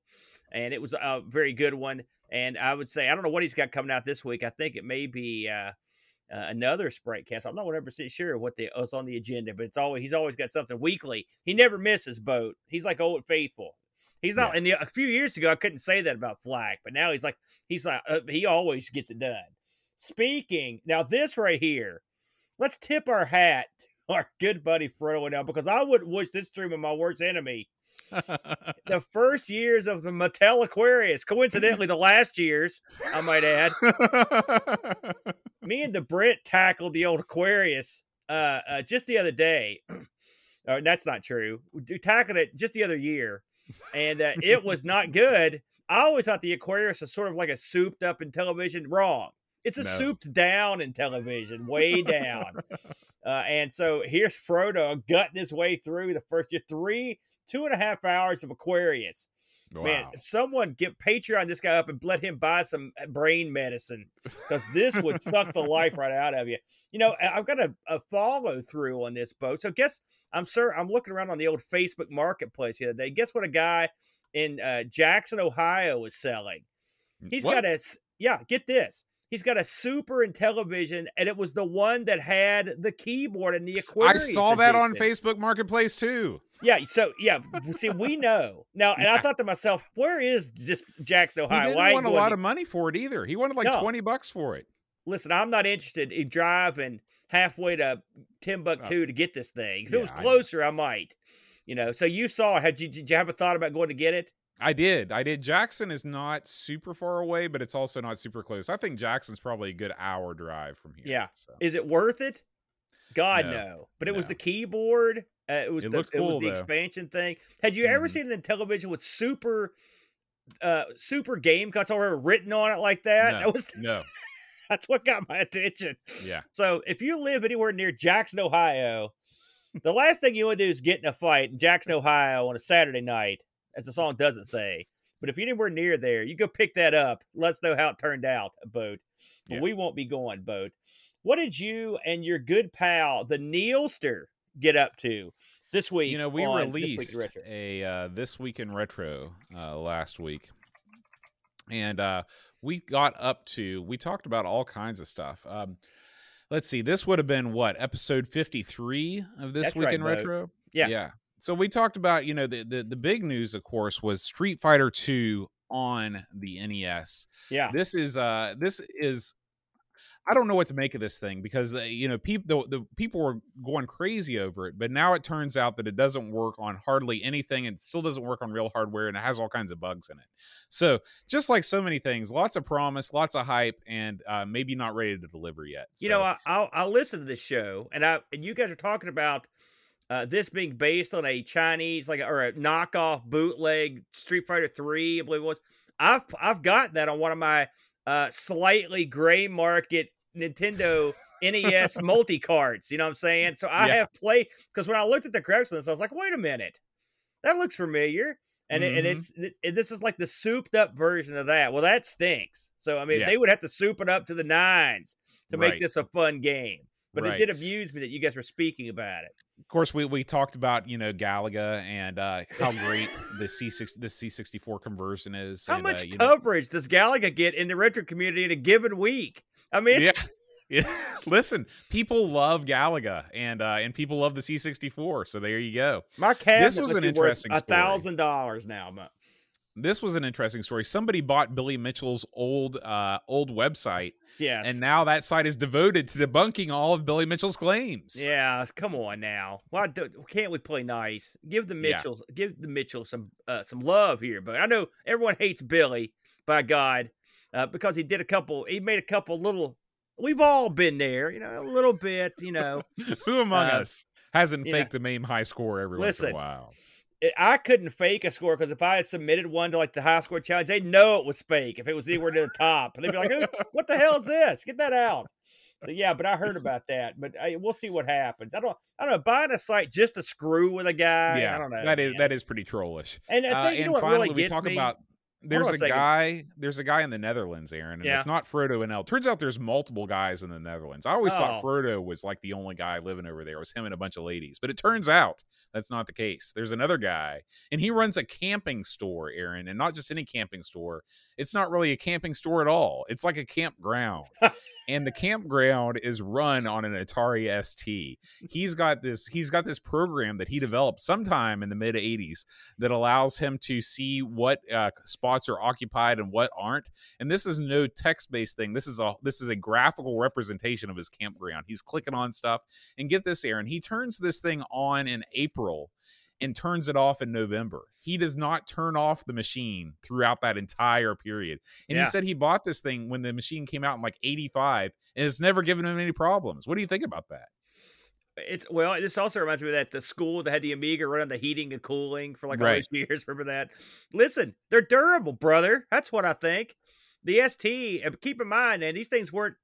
and it was a very good one. And I would say I don't know what he's got coming out this week. I think it may be uh, uh, another Sprite Castle. I'm not 100 percent sure what the what's on the agenda, but it's always he's always got something weekly. He never misses boat. He's like old faithful. He's not. Yeah. And the, a few years ago, I couldn't say that about Flack, but now he's like he's like uh, he always gets it done. Speaking now, this right here, let's tip our hat to our good buddy Frodo now because I wouldn't wish this dream of my worst enemy. [LAUGHS] The first years of the Mattel Aquarius, coincidentally, the last years, I might add, [LAUGHS] me and the Brit tackled the old Aquarius uh, uh just the other day. or [CLEARS THROAT] that's not true. We tackled it just the other year, and uh, it was not good. I always thought the Aquarius was sort of like a souped up Intellivision. Wrong. It's a No. souped down Intellivision, way [LAUGHS] down. uh, and so here's Frodo gutting his way through the first three, two and a half hours of Aquarius. Man, wow. if someone get Patreon this guy up and let him buy some uh, brain medicine because this would suck the life right out of you. You know, I've got a, a follow through on this boat. So guess I'm sure I'm looking around on the old Facebook marketplace the other day. Guess what a guy in uh, Jackson, Ohio is selling? He's What? got a yeah. Get this. He's got a super Intellivision, and it was the one that had the keyboard and the equipment. I saw that on. Facebook Marketplace too. Yeah, so yeah, see, we know now, and I thought to myself, where is just Jackson, He Ohio? didn't Why want a lot to- of money for it either. He wanted like No. twenty bucks for it. Listen, I'm not interested in driving halfway to Timbuktu to get this thing. If it Uh, was closer, I might. You know, so you saw. Had you did you have a thought about going to get it? I did. I did. Jackson is not super far away, but it's also not super close. I think Jackson's probably a good hour drive from here. Yeah. So. Is it worth it? God no. No, But it was the keyboard. Uh, it was It the it was the though. expansion thing. Had you ever Mhm. seen it Intellivision with super uh super game console written on it like that? No. That was [LAUGHS] No. that's what got my attention. Yeah. So if you live anywhere near Jackson, Ohio, the last thing you want to do is get in a fight in Jackson, [LAUGHS] Ohio on a Saturday night, as the song doesn't say. But if you're anywhere near there, you go pick that up. Let us know how it turned out, Boat. But Yeah. we won't be going, Boat. What did you and your good pal, the Neilster, get up to this week? You know, we This released Retro? a uh, this week in retro uh, last week, and uh, we got up to we talked about all kinds of stuff. Um, let's see, this would have been what episode fifty three of this That's week right, in retro. Yeah. yeah. So we talked about you know the the, the big news, of course, was Street Fighter two on the NES. Yeah. This is uh this is I don't know what to make of this thing because uh, you know people the, the people were going crazy over it, but now it turns out that it doesn't work on hardly anything. and still doesn't work on real hardware, and it has all kinds of bugs in it. So just like so many things, lots of promise, lots of hype, and uh, maybe not ready to deliver yet. You So, know, I, I'll I'll listen to this show, and I and you guys are talking about uh, this being based on a Chinese like or a knockoff bootleg Street Fighter Three, I believe it was. I've I've got that on one of my uh, slightly gray market Nintendo [LAUGHS] NES multi cards. You know what I'm saying? So I Yeah. have played because when I looked at the graphics on this, I was like, wait a minute, that looks familiar. And, it, and Mhm. it's, it, this is like the souped up version of that. Well, that stinks. So I mean, Yeah. they would have to soup it up to the nines to make this a fun game. But Right. it did amuse me that you guys were speaking about it. Of course, we, we talked about you know Galaga and uh, how great [LAUGHS] the C six the C sixty four conversion is. How and, much uh, you know- coverage does Galaga get in the retro community in a given week? I mean, yeah. it's, [LAUGHS] Yeah. [LAUGHS] Listen, people love Galaga and uh and people love the C64. So there you go. my cabinet was an interesting a thousand dollars now. This was an interesting story. Somebody bought Billy Mitchell's old uh old website Yes. and now that site is devoted to debunking all of Billy Mitchell's claims. Yeah, come on now. Why do, can't we play nice? Give the Yeah. Mitchells, give the Mitchells some uh, some love here. But I know everyone hates Billy, by God, uh, because he did a couple. He made a couple little. We've all been there, you know, a little bit, you know. [LAUGHS] Who among Uh, us hasn't yeah. faked a MAME high score every once in a while? I- couldn't fake a score because if I had submitted one to like the high score challenge, they'd know it was fake if it was anywhere near the top. And they'd be like, [LAUGHS] "What the hell is this? Get that out!" So yeah, but I heard about that. But I, we'll see what happens. I don't. I don't know. Buying a site just to screw with a guy. yeah, I don't know. that is man. that is pretty trollish. And I Uh, think you and know what finally, really we gets talk me. about there's a a guy there's a guy in the Netherlands, Aaron, and Yeah. it's not Frodo and El. Turns out there's multiple guys in the Netherlands. I always thought Oh. Frodo was like the only guy living over there. It was him and a bunch of ladies, but it turns out that's not the case. There's another guy, and he runs a camping store, Aaron, and not just any camping store. It's not really a camping store at all. It's like a campground. [LAUGHS] and the campground is run on an Atari ST. He's got this he's got this program that he developed sometime in the mid 80s that allows him to see what uh, spots are occupied and what aren't. And this is no text-based thing. This is a this is a graphical representation of his campground. He's clicking on stuff and get this Aaron, he turns this thing on in April and turns it off in November. He does not turn off the machine throughout that entire period. And Yeah. he said he bought this thing when the machine came out in like 85 and it's never given him any problems. What do you think about that? It's well. This also reminds me of that the school that had the Amiga running the heating and cooling for like all Right. those [LAUGHS] years. Remember that? Listen, they're durable, brother. That's what I think. The ST. Keep in mind, and these things weren't.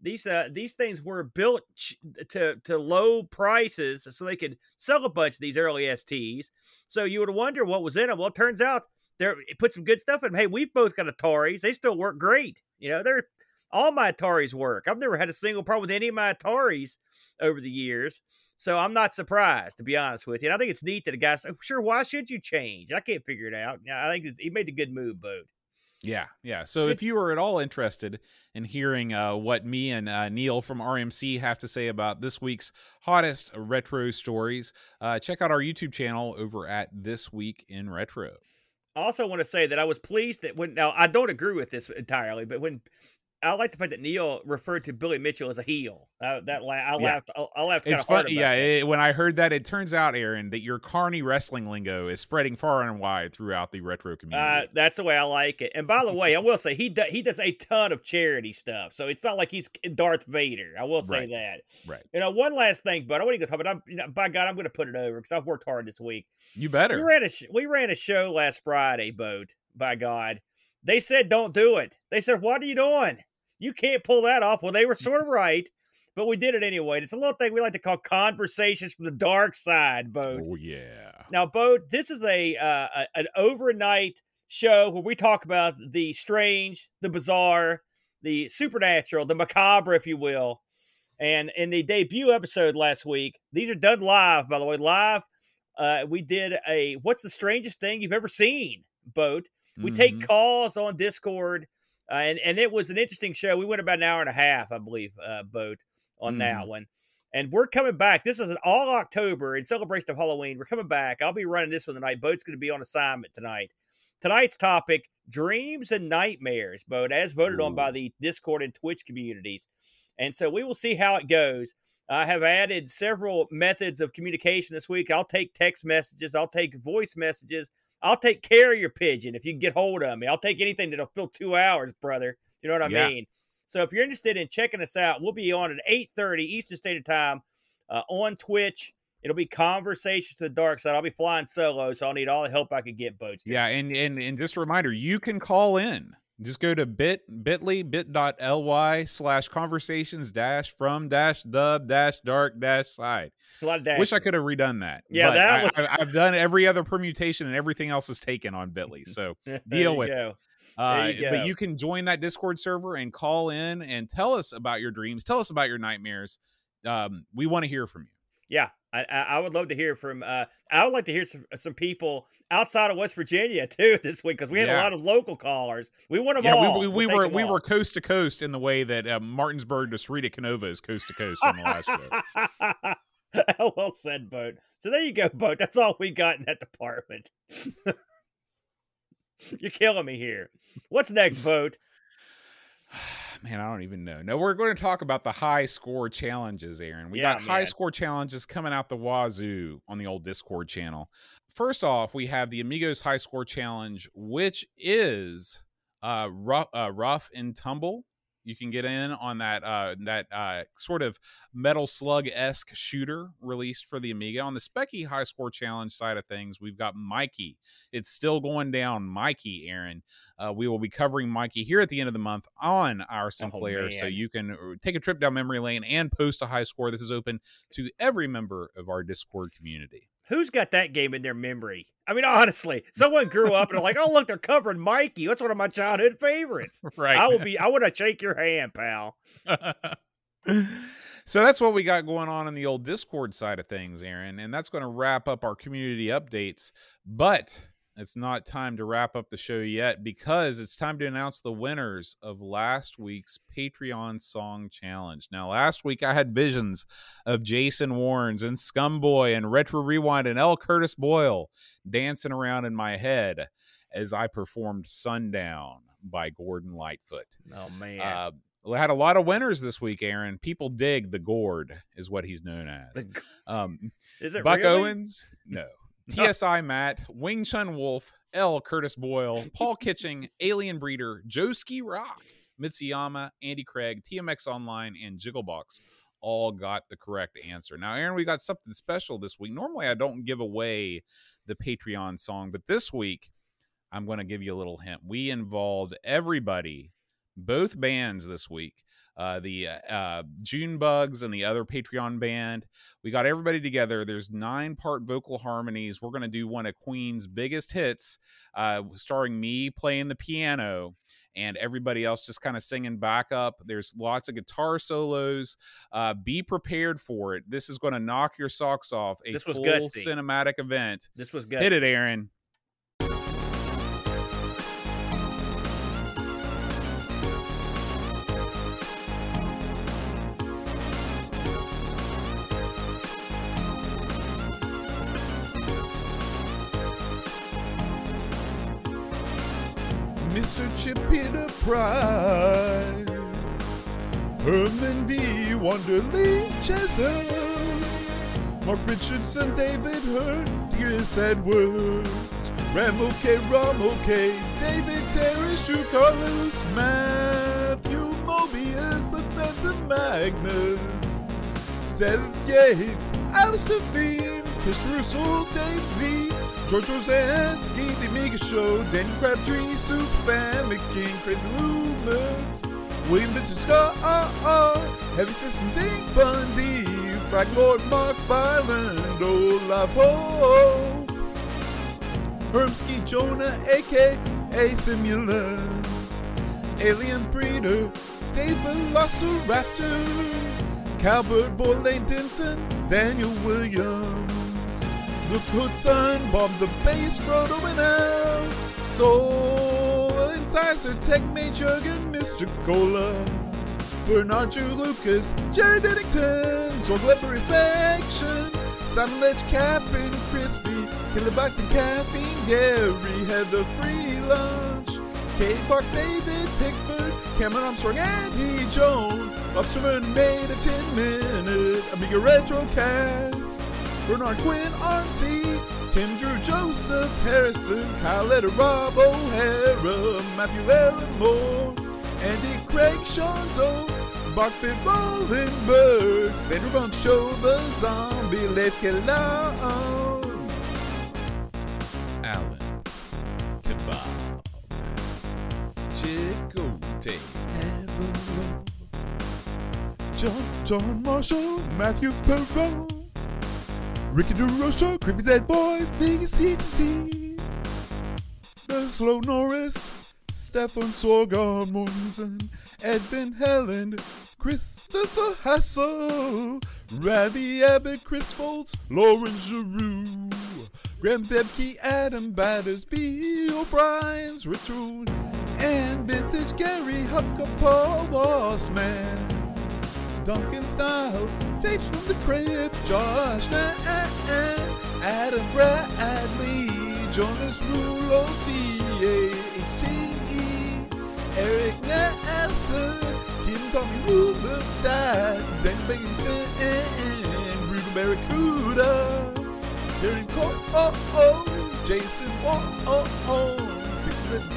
These uh these things were built ch- to to low prices so they could sell a bunch of these early STs. So you would wonder what was in them. Well, it turns out there it put some good stuff in them. Hey, we've both got Ataris. They still work great. You know, they're all my Ataris work. I've never had a single problem with any of my Ataris over the years. So I'm not surprised, to be honest with you. And I think it's neat that a guy's oh, sure. Why should you change? I can't figure it out. Yeah, I think it's, he made a good move, Boat. Yeah, yeah. So if you are at all interested in hearing uh, what me and uh, Neil from RMC have to say about this week's hottest retro stories, uh, check out our YouTube channel over at This Week in Retro. I also want to say that I was pleased that when now I don't agree with this entirely, but when I like the fact that Neil referred to Billy Mitchell as a heel. Uh, that la- I Yeah. laughed. I, I laughed It's funny, yeah. It, when I heard that, it turns out, Aaron, that your carny wrestling lingo is spreading far and wide throughout the retro community. Uh, that's the way I like it. And by the way, I will say he does he does a ton of charity stuff, so it's not like he's Darth Vader. I will say Right. that. right. You know, one last thing, but I want to go talk about. I'm, you know, by God, I'm going to put it over because I've worked hard this week. You better. We ran a sh- we ran a show last Friday, boat. By God, they said don't do it. They said, "What are you doing? You can't pull that off." Well, they were sort of right, but we did it anyway. It's a little thing we like to call conversations from the dark side, boat. Oh, yeah. Now, Boat, this is a, uh, a an overnight show where we talk about the strange, the bizarre, the supernatural, the macabre, if you will. And in the debut episode last week, these are done live, by the way, live. Uh, we did a what's the strangest thing you've ever seen, Boat. We Mhm. take calls on Discord, uh, and and it was an interesting show. We went about an hour and a half, I believe, uh, boat on that one. And we're coming back. This is an all October in celebration of Halloween. We're coming back. I'll be running this one tonight. Boat's going to be on assignment tonight. Tonight's topic: dreams and nightmares. Boat, as voted on by the Discord and Twitch communities. And so we will see how it goes. I have added several methods of communication this week. I'll take text messages. I'll take voice messages. I'll take care of your pigeon if you can get hold of me. I'll take anything that'll fill two hours, brother. You know what I Yeah. mean? So if you're interested in checking us out, we'll be on at 8:30 Eastern Standard Time uh, on Twitch. It'll be conversations to the dark side. I'll be flying solo, so I'll need all the help I can get, boats. Yeah, and and and just a reminder, you can call in. Just go to bit bit.ly bit.ly slash conversations dash from dash the dash dark dash side. A lot of dash. Wish I could have redone that. Yeah, that I, was- I, have done every other permutation and everything else is taken on Bitly. So [LAUGHS] deal with it. go. Uh, you but you can join that Discord server and call in and tell us about your dreams. Tell us about your nightmares. Um, we want to hear from you. Yeah, I, I would love to hear from. Uh, I would like to hear some, some people outside of West Virginia too this week because we had a lot of local callers. We want them Yeah, all. we, we, we take we all. were coast to coast in the way that uh, Martinsburg to Sarita Canova is coast to coast on the last show. well said, boat. So there you go, boat. That's all we got in that department. You're killing me here. What's next, vote? Man, I don't even know. No, we're going to talk about the high score challenges, Aaron. We Yeah, got high score challenges coming out the wazoo on the old Discord channel. First off, we have the Amigos High Score Challenge, which is uh, rough, uh, rough and tumble. You can get in on that uh, that uh, sort of metal slug esque shooter released for the Amiga. On the Speccy High Score Challenge side of things, we've got Mikie. It's still going down, Mikie. Aaron, uh, we will be covering Mikie here at the end of the month on our Sinclair, so you can uh, take a trip down memory lane and post a high score. This is open to every member of our Discord community. Who's got that game in their memory? I mean, honestly, someone grew up and they're like, "Oh, look, they're covering Mikie. That's one of my childhood favorites." [LAUGHS] Right. I will be. I want to shake your hand, pal. [LAUGHS] so that's what we got going on in the old Discord side of things, Aaron, and that's going to wrap up our community updates. But it's not time to wrap up the show yet because it's time to announce the winners of last week's Patreon song challenge. Now, last week I had visions of Jason Warrens and Scumboy and Retro Rewind and L. Curtis Boyle dancing around in my head as I performed Sundown by Gordon Lightfoot. Oh man, Uh, we had a lot of winners this week, Aaron. People dig the Gord, is what he's known as. Um, is it Buck really? Owens, no. TSI Matt, Wing Chun Wolf, L. Curtis Boyle, Paul Kitching, [LAUGHS] Alien Breeder, Joe Ski Rock, Mitsuyama, Andy Craig, TMX Online, and Jigglebox all got the correct answer. Now, Aaron, we got something special this week. Normally, I don't give away the Patreon song, but this week, I'm going to give you a little hint. We involved everybody, both bands this week. Uh, the uh, June Bugs and the other Patreon band. We got everybody together. There's nine part vocal harmonies. We're going to do one of Queen's biggest hits, uh, starring me playing the piano and everybody else just kind of singing back up. There's lots of guitar solos. Uh, be prepared for it. This is going to knock your socks off. A This was full gutsy. cinematic event. This was good. Hit it, Aaron. Price, Herman V. Wonderly Cheshire, Mark Richardson, David Hurt, Chris Edwards, Rambo K. Ramo K. David Terry, Drew Carlos, Matthew Mobius, the Phantom Magnus, Seth Yates, Alistair Bean, Chris Russell, Dave Z, George Rosansky, The Mega Show, Danny Crabtree, Super Family King, Crazy Loomis, William Victor Scott, Heavy Systems Inc., Bundy, Frank Lord, Mark Byland, Olaf Hope, Hermsky, Jonah, aka Simulant, Alien Breeder, Dave Velociraptor, Calvert Boyle Denson, Daniel Williams, Luke Hudson, Bob the Bass, Frodo and Al, Soul Incisor, Tech Mage Jurgen, Mr. Cola, Bernard Drew Lucas, Jared Eddington, Zorg Leper Infection, Simon Ledge, Captain Crispy, Kilobytes and Caffeine, Gary, Heather Free Lunch, Kate Fox, David Pickford, Cameron Armstrong, Andy Jones, Observer made a 10 minute Amiga Retro Cast, Bernard Quinn, RC, Tim Drew, Joseph Harrison, Kyle Letter, Rob O'Hara, Matthew Larimore, Andy Craig, Sean Zoe, Mark Pitt, Rolenberg, Sandra Bunch, Show the Zombie, Leif Kellan, Alan Kebab, Chicote, Never John, John Marshall, Matthew Perron, Ricky DeRocha, Creepy Dead Boy, Vegas CTC, The Slow Norris, Stefan Sorgar Mortensen, Edvin Helland, Christopher Hassel, Ravi Abbott, Chris Foltz, Lauren Giroux, Graham Debke, Adam Batters, B. O'Brien's Ritual, and Vintage Gary Hupka, Paul Bossman. Duncan Styles, tapes from the crib, Josh Nat, Adam Bradley, Jonas Rule T-A-H-T-E, Eric Nelson, Kim Tommy Rubenstein, Bacon and Ruben Barracuda, Darren Cole, Jason, oh, oh, oh, Fixes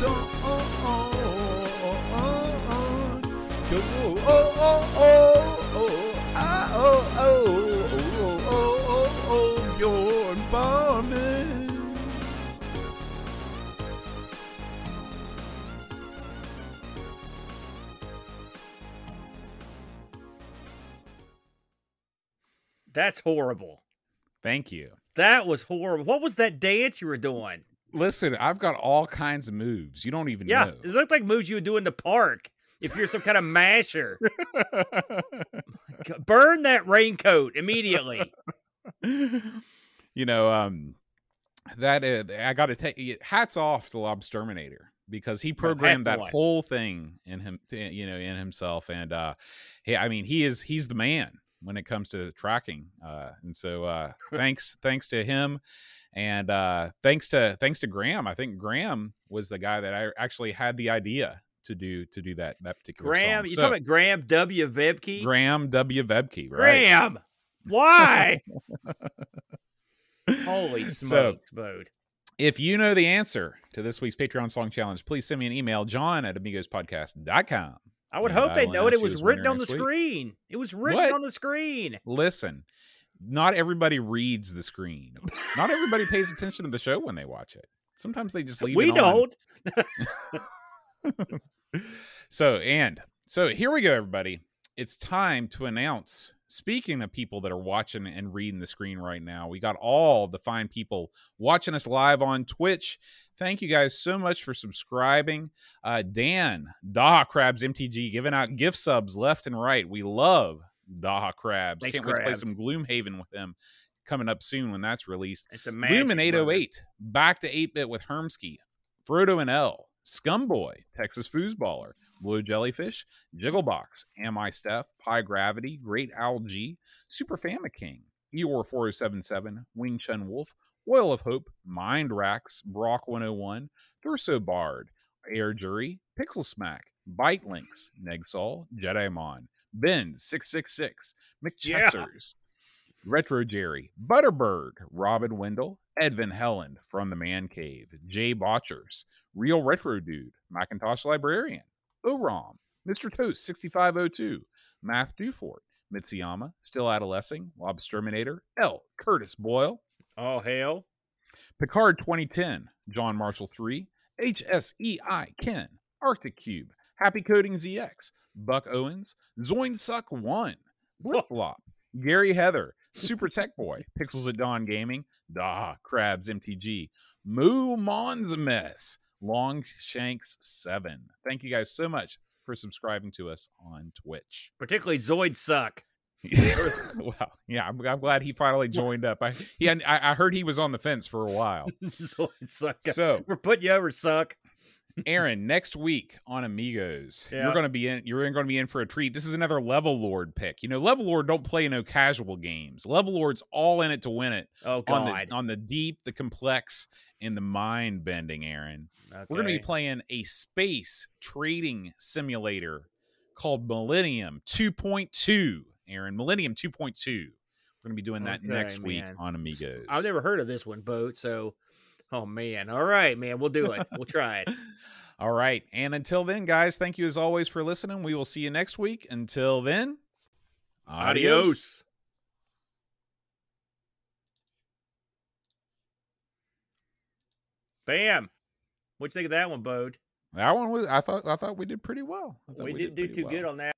Go, oh, oh, oh, oh, oh, ah, oh, oh, oh, oh, oh, oh, Bjorn Barman. That's horrible. Thank you. That was horrible. What was that dance you were doing? Listen, I've got all kinds of moves. You don't even Yeah, know. it looked like moves you would do in the park if you're some kind of masher. [LAUGHS] Burn that raincoat immediately. you know, um, that uh, I got to take hats off to Lobsterminator because he programmed that boy. whole thing in him, you know, in himself, and uh, he, I mean, he is he's the man when it comes to tracking, uh, and so uh, [LAUGHS] thanks thanks to him. And uh, thanks to thanks to Graham, I think Graham was the guy that I actually had the idea to do to do that that particular Graham, song. you So, talking about Graham W. Vebke? Graham W. Vebke, right? Graham, why? [LAUGHS] Holy [LAUGHS] So- smokes, Bode. If you know the answer to this week's Patreon Song Challenge, please send me an email, john at amigospodcast.com. I would And hope I they know it. It was written on the next week. screen. It was written What? on the screen. Listen, not everybody reads the screen. Not everybody pays attention to the show when they watch it. Sometimes they just [LAUGHS] leave We it on. don't. [LAUGHS] So, and so here we go, everybody. It's time to announce. Speaking of people that are watching and reading the screen right now, we got all the fine people watching us live on Twitch. Thank you guys so much for subscribing. Uh, Dan, Daha Crabs MTG, giving out gift subs left and right. We love Daha Crabs. Thanks, Can't wait to play some Gloomhaven with them coming up soon when that's released. It's a magic. Lumen bud. 808, back to 8 bit with Hermsky, Frodo and L, Scumboy, Texas Foosballer, Blue Jellyfish, Jigglebox, Am I Steph, Pie Gravity, Great Algae, Super Fama King, Eeyore 4077, Wing Chun Wolf, Oil of Hope, Mind Racks, Brock 101, Thurso Bard, Air Jury, Pixel Smack, Bite Links, Negsol, Jedimon, Ben 666, Yeah. McChessers, Retro Jerry, Butterbird, Robin Wendell, Edvin Helland from the Man Cave, Jay Botchers, Real Retro Dude, Macintosh Librarian, Orom, Mr. Toast 6502, Math Dufort, Mitsuyama, Still Adolescing, Lobsterminator, L. Curtis Boyle, All hail. Picard 2010, John Marshall 3, HSEI Ken, Arctic Cube, Happy Coding ZX, Buck Owens, Zoin Suck 1, Blip Blop, Gary Heather, Super Tech Boy, Pixels at Dawn Gaming, Da, Crabs MTG, Moo Mon's Mess, Long Shanks 7. Thank you guys so much for subscribing to us on Twitch. Particularly Zoid suck. [LAUGHS] well, yeah, I'm, I'm glad he finally joined up. I, he I, I heard he was on the fence for a while. [LAUGHS] Zoid suck. So, We're putting you over, suck. Aaron, next week on Amigos, Yeah. you're going to be in. You're going to be in for a treat. This is another Level Lord pick. You know, Level Lord don't play no casual games. Level Lord's all in it to win it Oh on god. the on the deep, the complex, and the mind bending. Aaron, we're going to be playing a space trading simulator called Millennium 2.2. Aaron, Millennium 2.2. We're going to be doing that Okay, next week on Amigos. I've never heard of this one, boat. So, oh man. All right, man. We'll do it. We'll try it. All right. And until then, guys, thank you as always for listening. We will see you next week. Until then, Adios. Bam. What'd you think of that one, Bode? That one was I thought I thought we did pretty well. Thought We, didn't do too well. good on that.